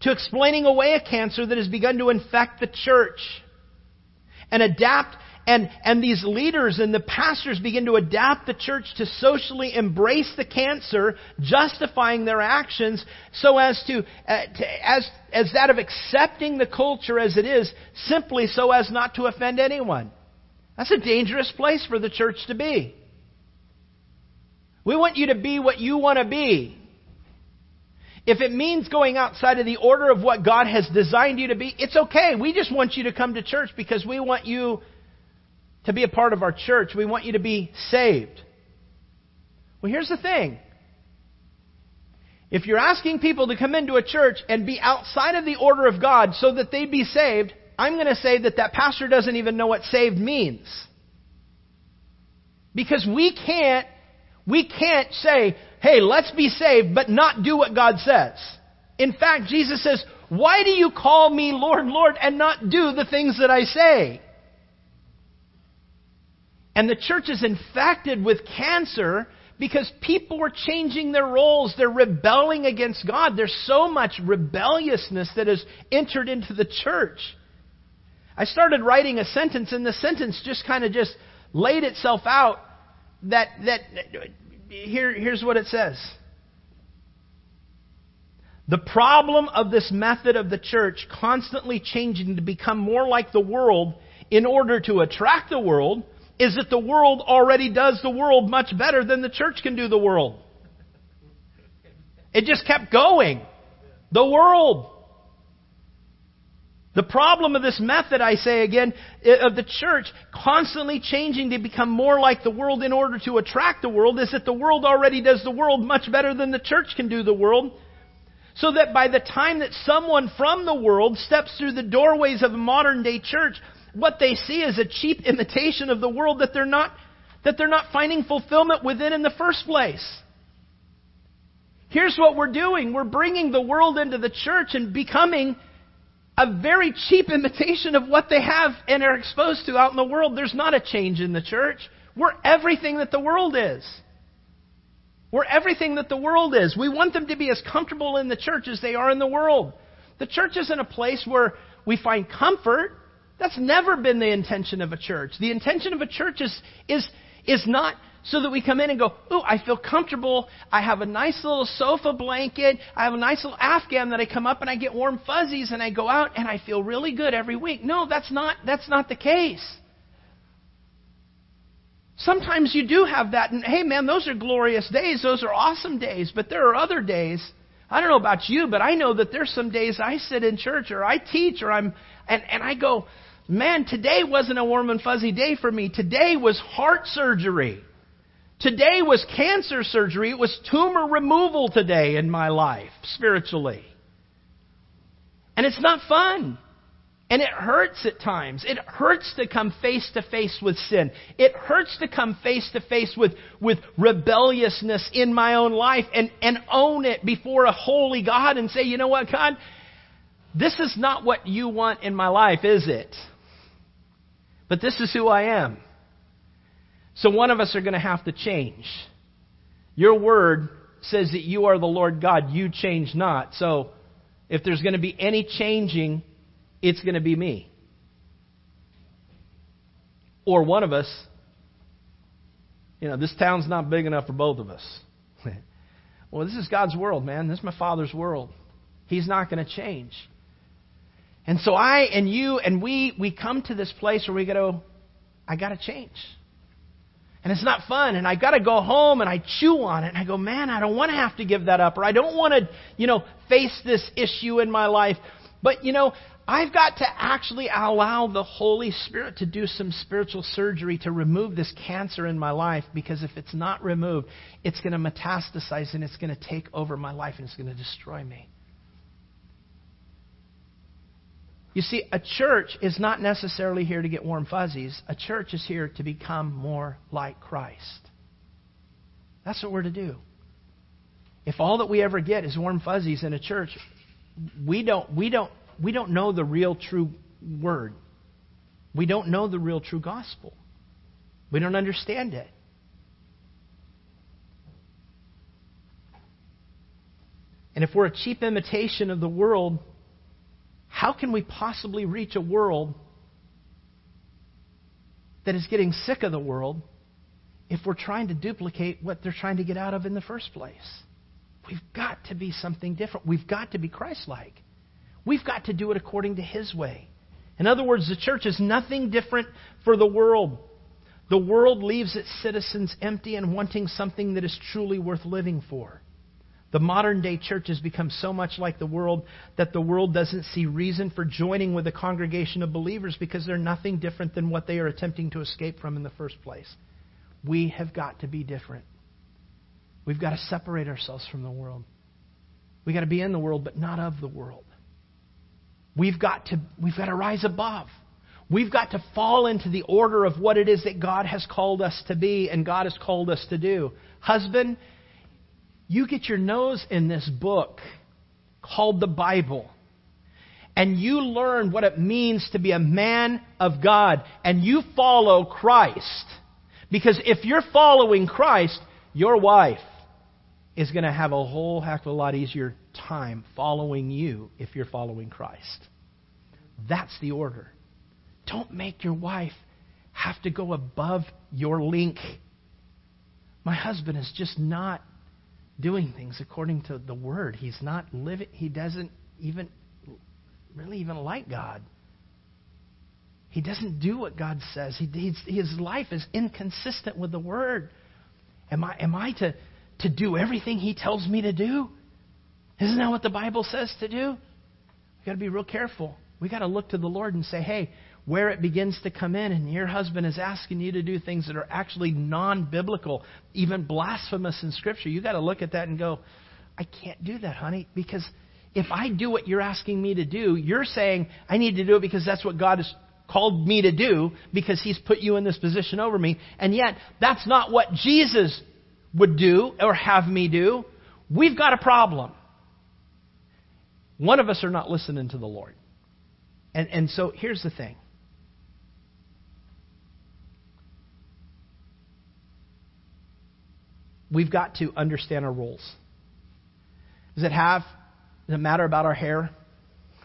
to explaining away a cancer that has begun to infect the church and adapt and, and these leaders and the pastors begin to adapt the church to socially embrace the cancer, justifying their actions so as to, uh, to, as, as that of accepting the culture as it is, simply so as not to offend anyone. That's a dangerous place for the church to be. We want you to be what you want to be. If it means going outside of the order of what God has designed you to be, it's okay. We just want you to come to church because we want you to be a part of our church. We want you to be saved. Well, here's the thing. If you're asking people to come into a church and be outside of the order of God so that they'd be saved, I'm going to say that that pastor doesn't even know what saved means. Because we can't, we can't say, hey, let's be saved, but not do what God says. In fact, Jesus says, why do you call me Lord, Lord, and not do the things that I say? And the church is infected with cancer because people are changing their roles. They're rebelling against God. There's so much rebelliousness that has entered into the church. I started writing a sentence, and the sentence just kind of just laid itself out that, that here, here's what it says. The problem of this method of the church constantly changing to become more like the world in order to attract the world is that the world already does the world much better than the church can do the world. It just kept going. The world. The problem of this method, I say again, of the church constantly changing to become more like the world in order to attract the world is that the world already does the world much better than the church can do the world. So that by the time that someone from the world steps through the doorways of a modern day church, what they see is a cheap imitation of the world that they're not, that they're not finding fulfillment within in the first place. Here's what we're doing. We're bringing the world into the church and becoming a very cheap imitation of what they have and are exposed to out in the world. There's not a change in the church. We're everything that the world is. We're everything that the world is. We want them to be as comfortable in the church as they are in the world. The church isn't a place where we find comfort. That's never been the intention of a church. The intention of a church is, is, is not so that we come in and go, Ooh, I feel comfortable. I have a nice little sofa blanket. I have a nice little Afghan that I come up and I get warm fuzzies and I go out and I feel really good every week. No, that's not, that's not the case. Sometimes you do have that, and hey man, those are glorious days. Those are awesome days. But there are other days. I don't know about you, but I know that there's some days I sit in church or I teach or I'm, and, and I go, man, today wasn't a warm and fuzzy day for me. Today was heart surgery. Today was cancer surgery. It was tumor removal today in my life, spiritually. And it's not fun. And it hurts at times. It hurts to come face to face with sin. It hurts to come face to face with, with rebelliousness in my own life and, and own it before a holy God and say, you know what, God? This is not what you want in my life, is it? But this is who I am. So one of us are going to have to change. Your word says that you are the Lord God, you change not. So if there's going to be any changing, it's going to be me. Or one of us. You know, this town's not big enough for both of us. well, this is God's world, man. This is my Father's world. He's not going to change. And so I and you and we we come to this place where we go, I got to change. And it's not fun and I got to go home and I chew on it and I go, "Man, I don't want to have to give that up or I don't want to, you know, face this issue in my life." But, you know, I've got to actually allow the Holy Spirit to do some spiritual surgery to remove this cancer in my life because if it's not removed, it's going to metastasize and it's going to take over my life and it's going to destroy me. You see, a church is not necessarily here to get warm fuzzies. A church is here to become more like Christ. That's what we're to do. If all that we ever get is warm fuzzies in a church, we don't, we don't, we don't know the real true word. We don't know the real true gospel. We don't understand it. And if we're a cheap imitation of the world, how can we possibly reach a world that is getting sick of the world if we're trying to duplicate what they're trying to get out of in the first place? We've got to be something different. We've got to be Christ like. We've got to do it according to His way. In other words, the church is nothing different for the world. The world leaves its citizens empty and wanting something that is truly worth living for. The modern day church has become so much like the world that the world doesn't see reason for joining with a congregation of believers because they're nothing different than what they are attempting to escape from in the first place. We have got to be different. We've got to separate ourselves from the world. We've got to be in the world, but not of the world. We've got to, we've got to rise above. We've got to fall into the order of what it is that God has called us to be and God has called us to do. Husband, you get your nose in this book called the Bible and you learn what it means to be a man of God and you follow Christ. Because if you're following Christ, your wife is going to have a whole heck of a lot easier time following you if you're following Christ. That's the order. Don't make your wife have to go above your link. My husband is just not doing things according to the word. He's not living, he doesn't even really even like God. He doesn't do what God says. He, his life is inconsistent with the word. Am I, am I to, to do everything he tells me to do? Isn't that what the Bible says to do? We've got to be real careful. We've got to look to the Lord and say, hey, where it begins to come in and your husband is asking you to do things that are actually non biblical, even blasphemous in Scripture, you've got to look at that and go, I can't do that, honey, because if I do what you're asking me to do, you're saying I need to do it because that's what God has called me to do because He's put you in this position over me. And yet, that's not what Jesus would do or have me do. We've got a problem. One of us are not listening to the Lord. And, and so here's the thing. We've got to understand our roles. Does it have, does it matter about our hair?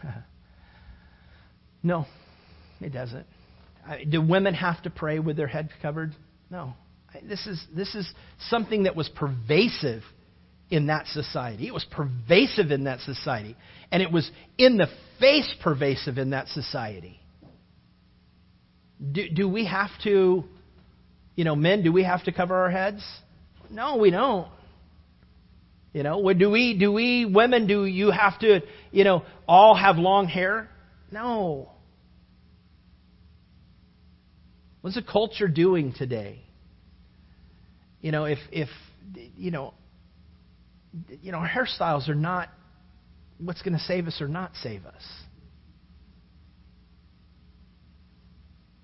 no, it doesn't. Do women have to pray with their head covered? No. This is, this is something that was pervasive in that society. It was pervasive in that society. And it was in the face pervasive in that society. Do, do we have to, you know, men, do we have to cover our heads? No, we don't. You know, do we, do we, women, do you have to, you know, all have long hair? No. What's the culture doing today? You know, if, if, you know, you know, hairstyles are not what's going to save us or not save us.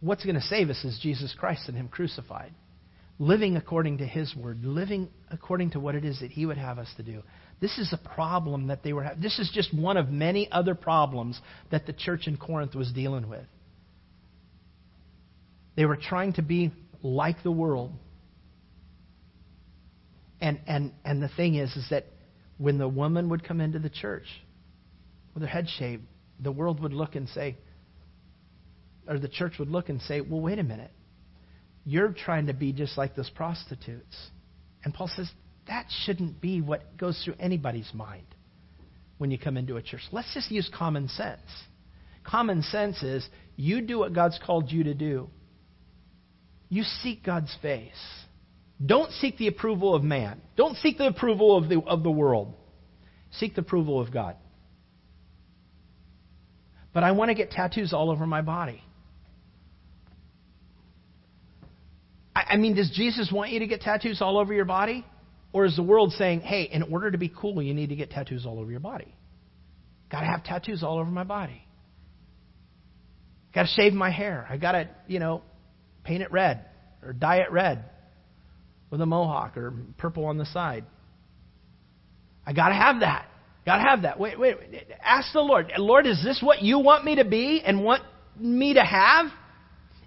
What's going to save us is Jesus Christ and Him crucified. Living according to His word, living according to what it is that He would have us to do. This is a problem that they were having. This is just one of many other problems that the church in Corinth was dealing with. They were trying to be like the world. And, and, and the thing is, is that when the woman would come into the church with her head shaved, the world would look and say, or the church would look and say, well, wait a minute. You're trying to be just like those prostitutes. And Paul says, that shouldn't be what goes through anybody's mind when you come into a church. Let's just use common sense. common sense is you do what God's called you to do. You seek God's face. Don't seek the approval of man. Don't seek the approval of the, of the world. Seek the approval of God. But I want to get tattoos all over my body. I, mean, does Jesus want you to get tattoos all over your body? Or is the world saying, hey, in order to be cool, you need to get tattoos all over your body? Got to have tattoos all over my body. Got to shave my hair. I got to, you know, paint it red or dye it red with a mohawk or purple on the side. I got to have that. Got to have that. Wait, wait, wait. Ask the Lord, Lord, is this what you want me to be and want me to have?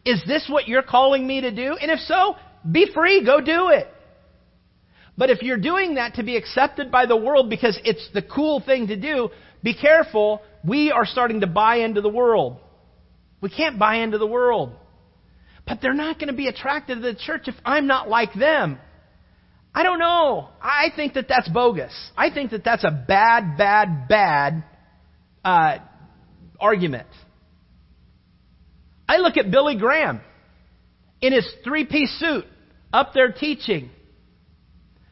Is this what you're calling me to do? And if so, be free, go do it. But if you're doing that to be accepted by the world because it's the cool thing to do, be careful. We are starting to buy into the world. We can't buy into the world. But they're not going to be attracted to the church if I'm not like them. I don't know. I think that that's bogus. I think that that's a bad, bad, bad uh, argument. I look at Billy Graham in his three piece suit up there teaching.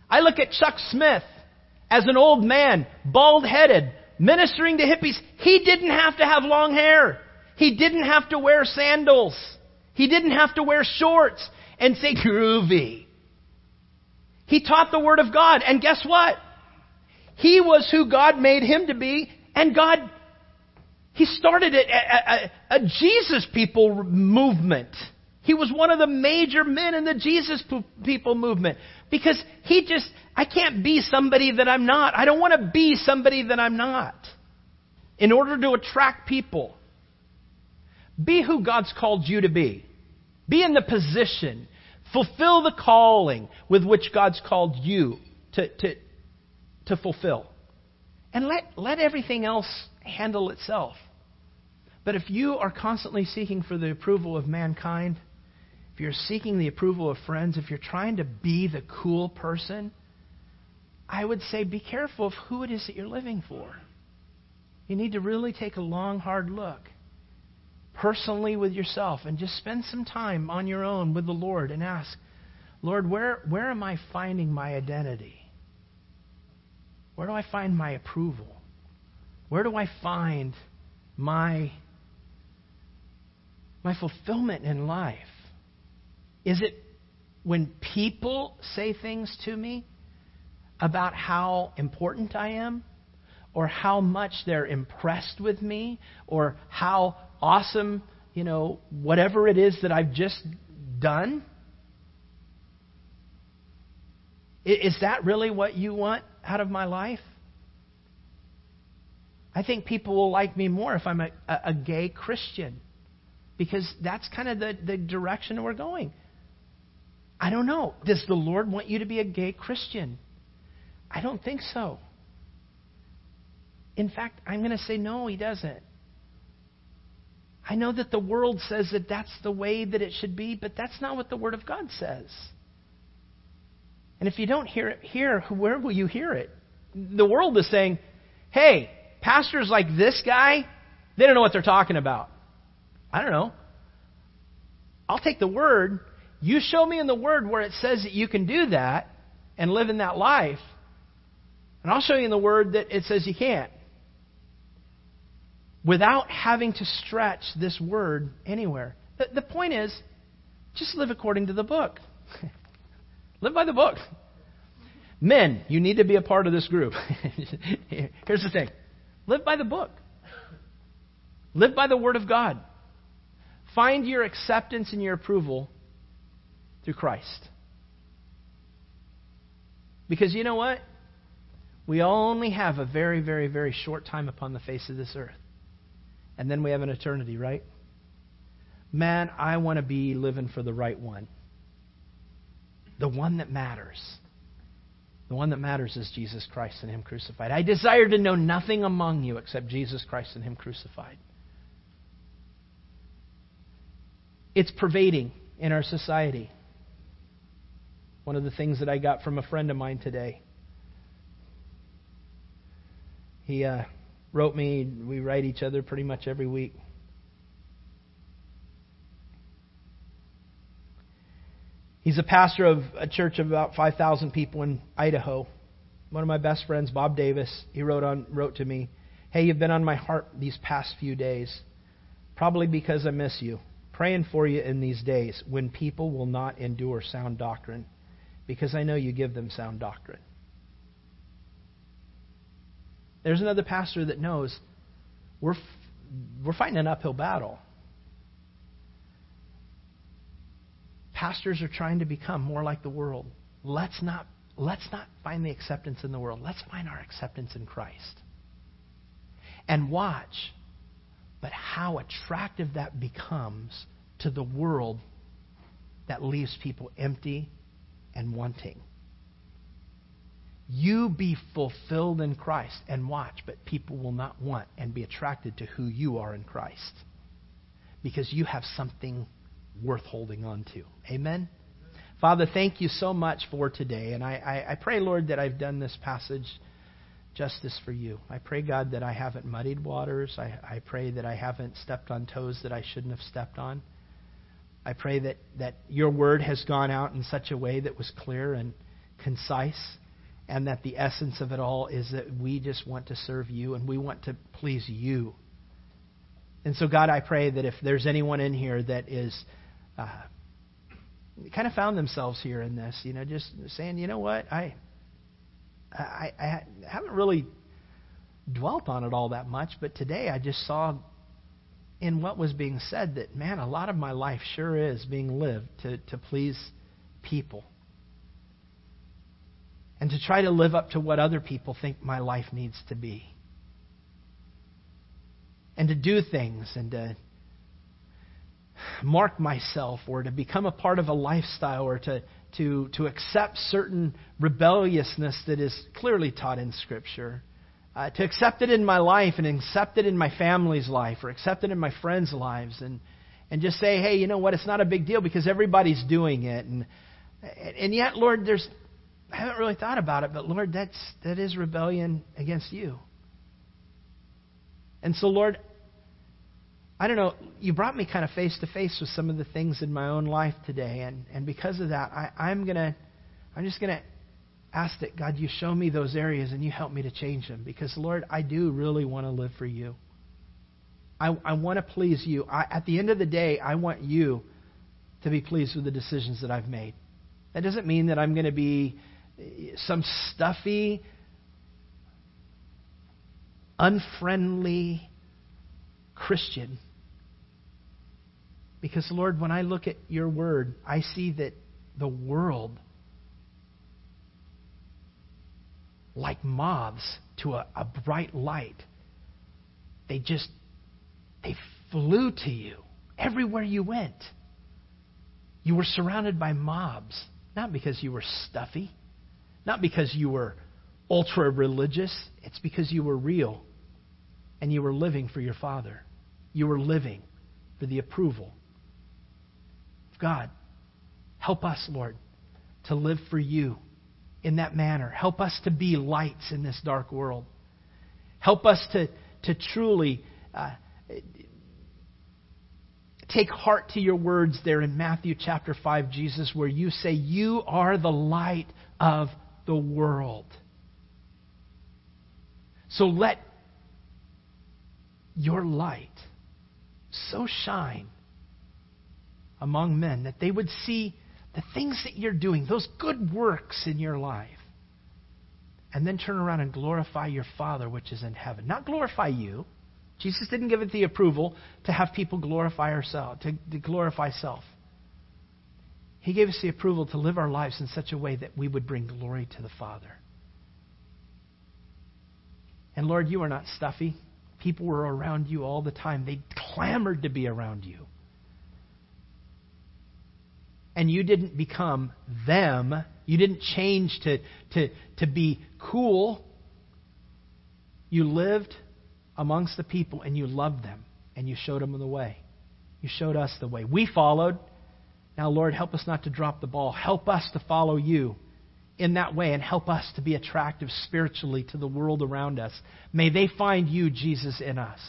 I look at Chuck Smith as an old man, bald headed, ministering to hippies. He didn't have to have long hair. He didn't have to wear sandals. He didn't have to wear shorts and say groovy. He taught the Word of God, and guess what? He was who God made him to be, and God, he started a, a, a, Jesus people movement. He was one of the major men in the Jesus people movement because he just, I can't be somebody that I'm not. I don't want to be somebody that I'm not in order to attract people. Be who God's called you to be. Be in the position. Fulfill the calling with which God's called you to, to, to fulfill. And let, let everything else handle itself. But if you are constantly seeking for the approval of mankind, if you're seeking the approval of friends, if you're trying to be the cool person, I would say be careful of who it is that you're living for. You need to really take a long, hard look personally with yourself and just spend some time on your own with the Lord and ask, Lord, where, where am I finding my identity? Where do I find my approval? Where do I find my, my fulfillment in life? Is it when people say things to me about how important I am? Or how much they're impressed with me? Or how awesome, you know, whatever it is that I've just done? Is that really what you want out of my life? I think people will like me more if I'm a, a, gay Christian because that's kind of the, the direction we're going. I don't know. Does the Lord want you to be a gay Christian? I don't think so. In fact, I'm going to say no, He doesn't. I know that the world says that that's the way that it should be, but that's not what the Word of God says. And if you don't hear it here, where will you hear it? The world is saying, hey, pastors like this guy, they don't know what they're talking about. I don't know. I'll take the Word. You show me in the Word where it says that you can do that and live in that life, and I'll show you in the Word that it says you can't without having to stretch this word anywhere. The, point is, just live according to the book. live by the book. Men, you need to be a part of this group. Here's the thing live by the book, live by the Word of God. Find your acceptance and your approval through Christ. Because you know what? We only have a very, very, very short time upon the face of this earth and then we have an eternity, right? Man, I want to be living for the right one. The one that matters. The one that matters is Jesus Christ and Him crucified. I desire to know nothing among you except Jesus Christ and Him crucified. it's pervading in our society. One of the things that I got from a friend of mine today. He uh, wrote me, we write each other pretty much every week. He's a pastor of a church of about 5,000 people in Idaho. One of my best friends, Bob Davis, he wrote, on, wrote to me, Hey, you've been on my heart these past few days, probably because I miss you. Praying for you in these days when people will not endure sound doctrine, because I know you give them sound doctrine." There's another pastor that knows we're we're fighting an uphill battle. Pastors are trying to become more like the world. Let's not, let's not find the acceptance in the world. Let's find our acceptance in Christ. And watch, but how attractive that becomes to the world that leaves people empty and wanting. You be fulfilled in Christ and watch, but people will not want and be attracted to who you are in Christ because you have something worth holding on to. Amen? Father, thank you so much for today. And I, I, I, pray, Lord, that I've done this passage justice for you. I pray, God, that I haven't muddied waters. I, I pray that I haven't stepped on toes that I shouldn't have stepped on. I pray that, that your word has gone out in such a way that was clear and concise, and that the essence of it all is that we just want to serve you and we want to please you. And so, God, I pray that if there's anyone in here that is uh, kind of found themselves here in this, you know, just saying, you know what, I, I, I haven't really dwelt on it all that much, but today I just saw in what was being said that, man, a lot of my life sure is being lived to, to please people. And to try to live up to what other people think my life needs to be. And to do things and to mark myself or to become a part of a lifestyle or to, to, to accept certain rebelliousness that is clearly taught in Scripture. Uh, to accept it in my life and accept it in my family's life or accept it in my friends' lives and, and just say, hey, you know what, it's not a big deal because everybody's doing it. And, and yet, Lord, there's, I haven't really thought about it, but Lord, that's, that is rebellion against you. And so, Lord, I don't know, you brought me kind of face to face with some of the things in my own life today, and, and because of that, I, I'm gonna I'm just gonna ask that God you show me those areas and you help me to change them. Because Lord, I do really want to live for you. I, I want to please you. I, at the end of the day, I want you to be pleased with the decisions that I've made. That doesn't mean that I'm going to be eh, some stuffy, unfriendly Christian because, Lord, when I look at your word, I see that the world, like moths to a, a bright light, they just, they flew to you everywhere you went. You were surrounded by mobs, not because you were stuffy, not because you were ultra religious. It's because you were real and you were living for your Father. You are living for the approval of God. Help us, Lord, to live for you in that manner. Help us to be lights in this dark world. Help us to, to truly uh, take heart to your words there in Matthew chapter 5, Jesus, where you say, You are the light of the world. So let your light so shine among men, that they would see the things that you're doing, those good works in your life, and then turn around and glorify your Father which is in heaven. Not glorify you. Jesus didn't give it the approval to have people glorify ourselves, to, to glorify self. He gave us the approval to live our lives in such a way that we would bring glory to the Father. And Lord, you are not stuffy. People were around you all the time. They clamored to be around you and you didn't become them. You didn't change to, to, to be cool. You lived amongst the people and you loved them and you showed them the way. You showed us the way. We followed. Now, Lord, help us not to drop the ball. Help us to follow you in that way and help us to be attractive spiritually to the world around us. May they find you, Jesus, in us.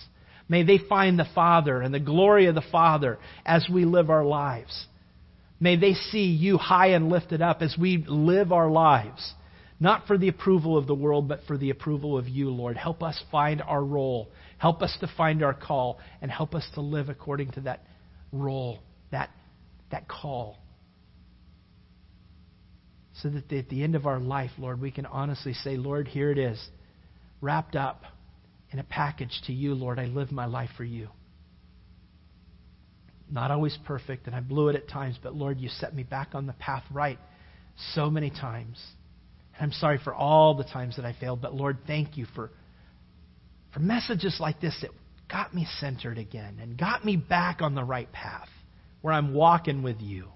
May they find the Father and the glory of the Father as we live our lives. May they see you high and lifted up as we live our lives, not for the approval of the world, but for the approval of you, Lord. Help us find our role. Help us to find our call, and help us to live according to that role, that, that call. So that at the end of our life, Lord, we can honestly say, Lord, here it is, wrapped up in a package to you, Lord. I live my life for you. Not always perfect, and I blew it at times, but Lord, you set me back on the path right so many times. And I'm sorry for all the times that I failed, but Lord, thank you for, for messages like this that got me centered again and got me back on the right path where I'm walking with you.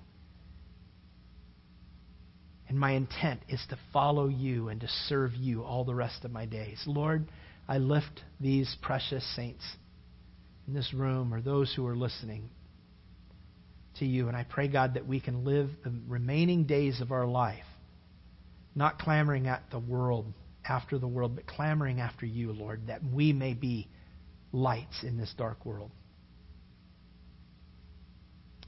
And my intent is to follow you and to serve you all the rest of my days. Lord, I lift these precious saints in this room or those who are listening to you. And I pray, God, that we can live the remaining days of our life not clamoring at the world, after the world, but clamoring after you, Lord, that we may be lights in this dark world.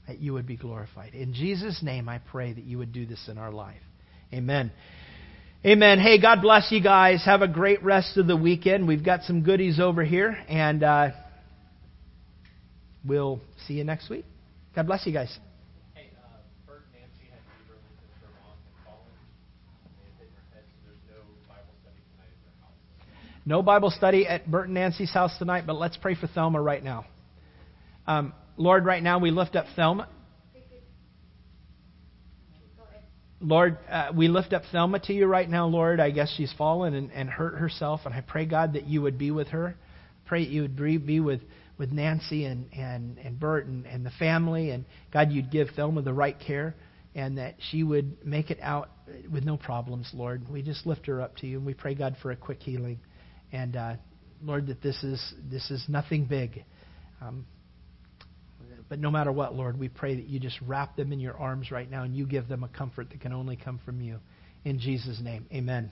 That you would be glorified. In Jesus' name, I pray that you would do this in our life. Amen. Amen. Hey, God bless you guys. Have a great rest of the weekend. We've got some goodies over here, and uh, we'll see you next week. God bless you guys. Hey, uh, Bert and Nancy had Vermont and fallen. no Bible study tonight at their. No Bible study at Bert and Nancy's house tonight, but let's pray for Thelma right now. Um, Lord, right now we lift up Thelma. Lord, uh, we lift up Thelma to you right now, Lord. I guess she's fallen and, and hurt herself, and I pray, God, that you would be with her. Pray that you would be with with Nancy and, and, and Bert and, and the family. And God, you'd give Thelma the right care and that she would make it out with no problems, Lord. We just lift her up to you and we pray, God, for a quick healing. And uh, Lord, that this is, this is nothing big. Um, but no matter what, Lord, we pray that you just wrap them in your arms right now and you give them a comfort that can only come from you. In Jesus' name, amen.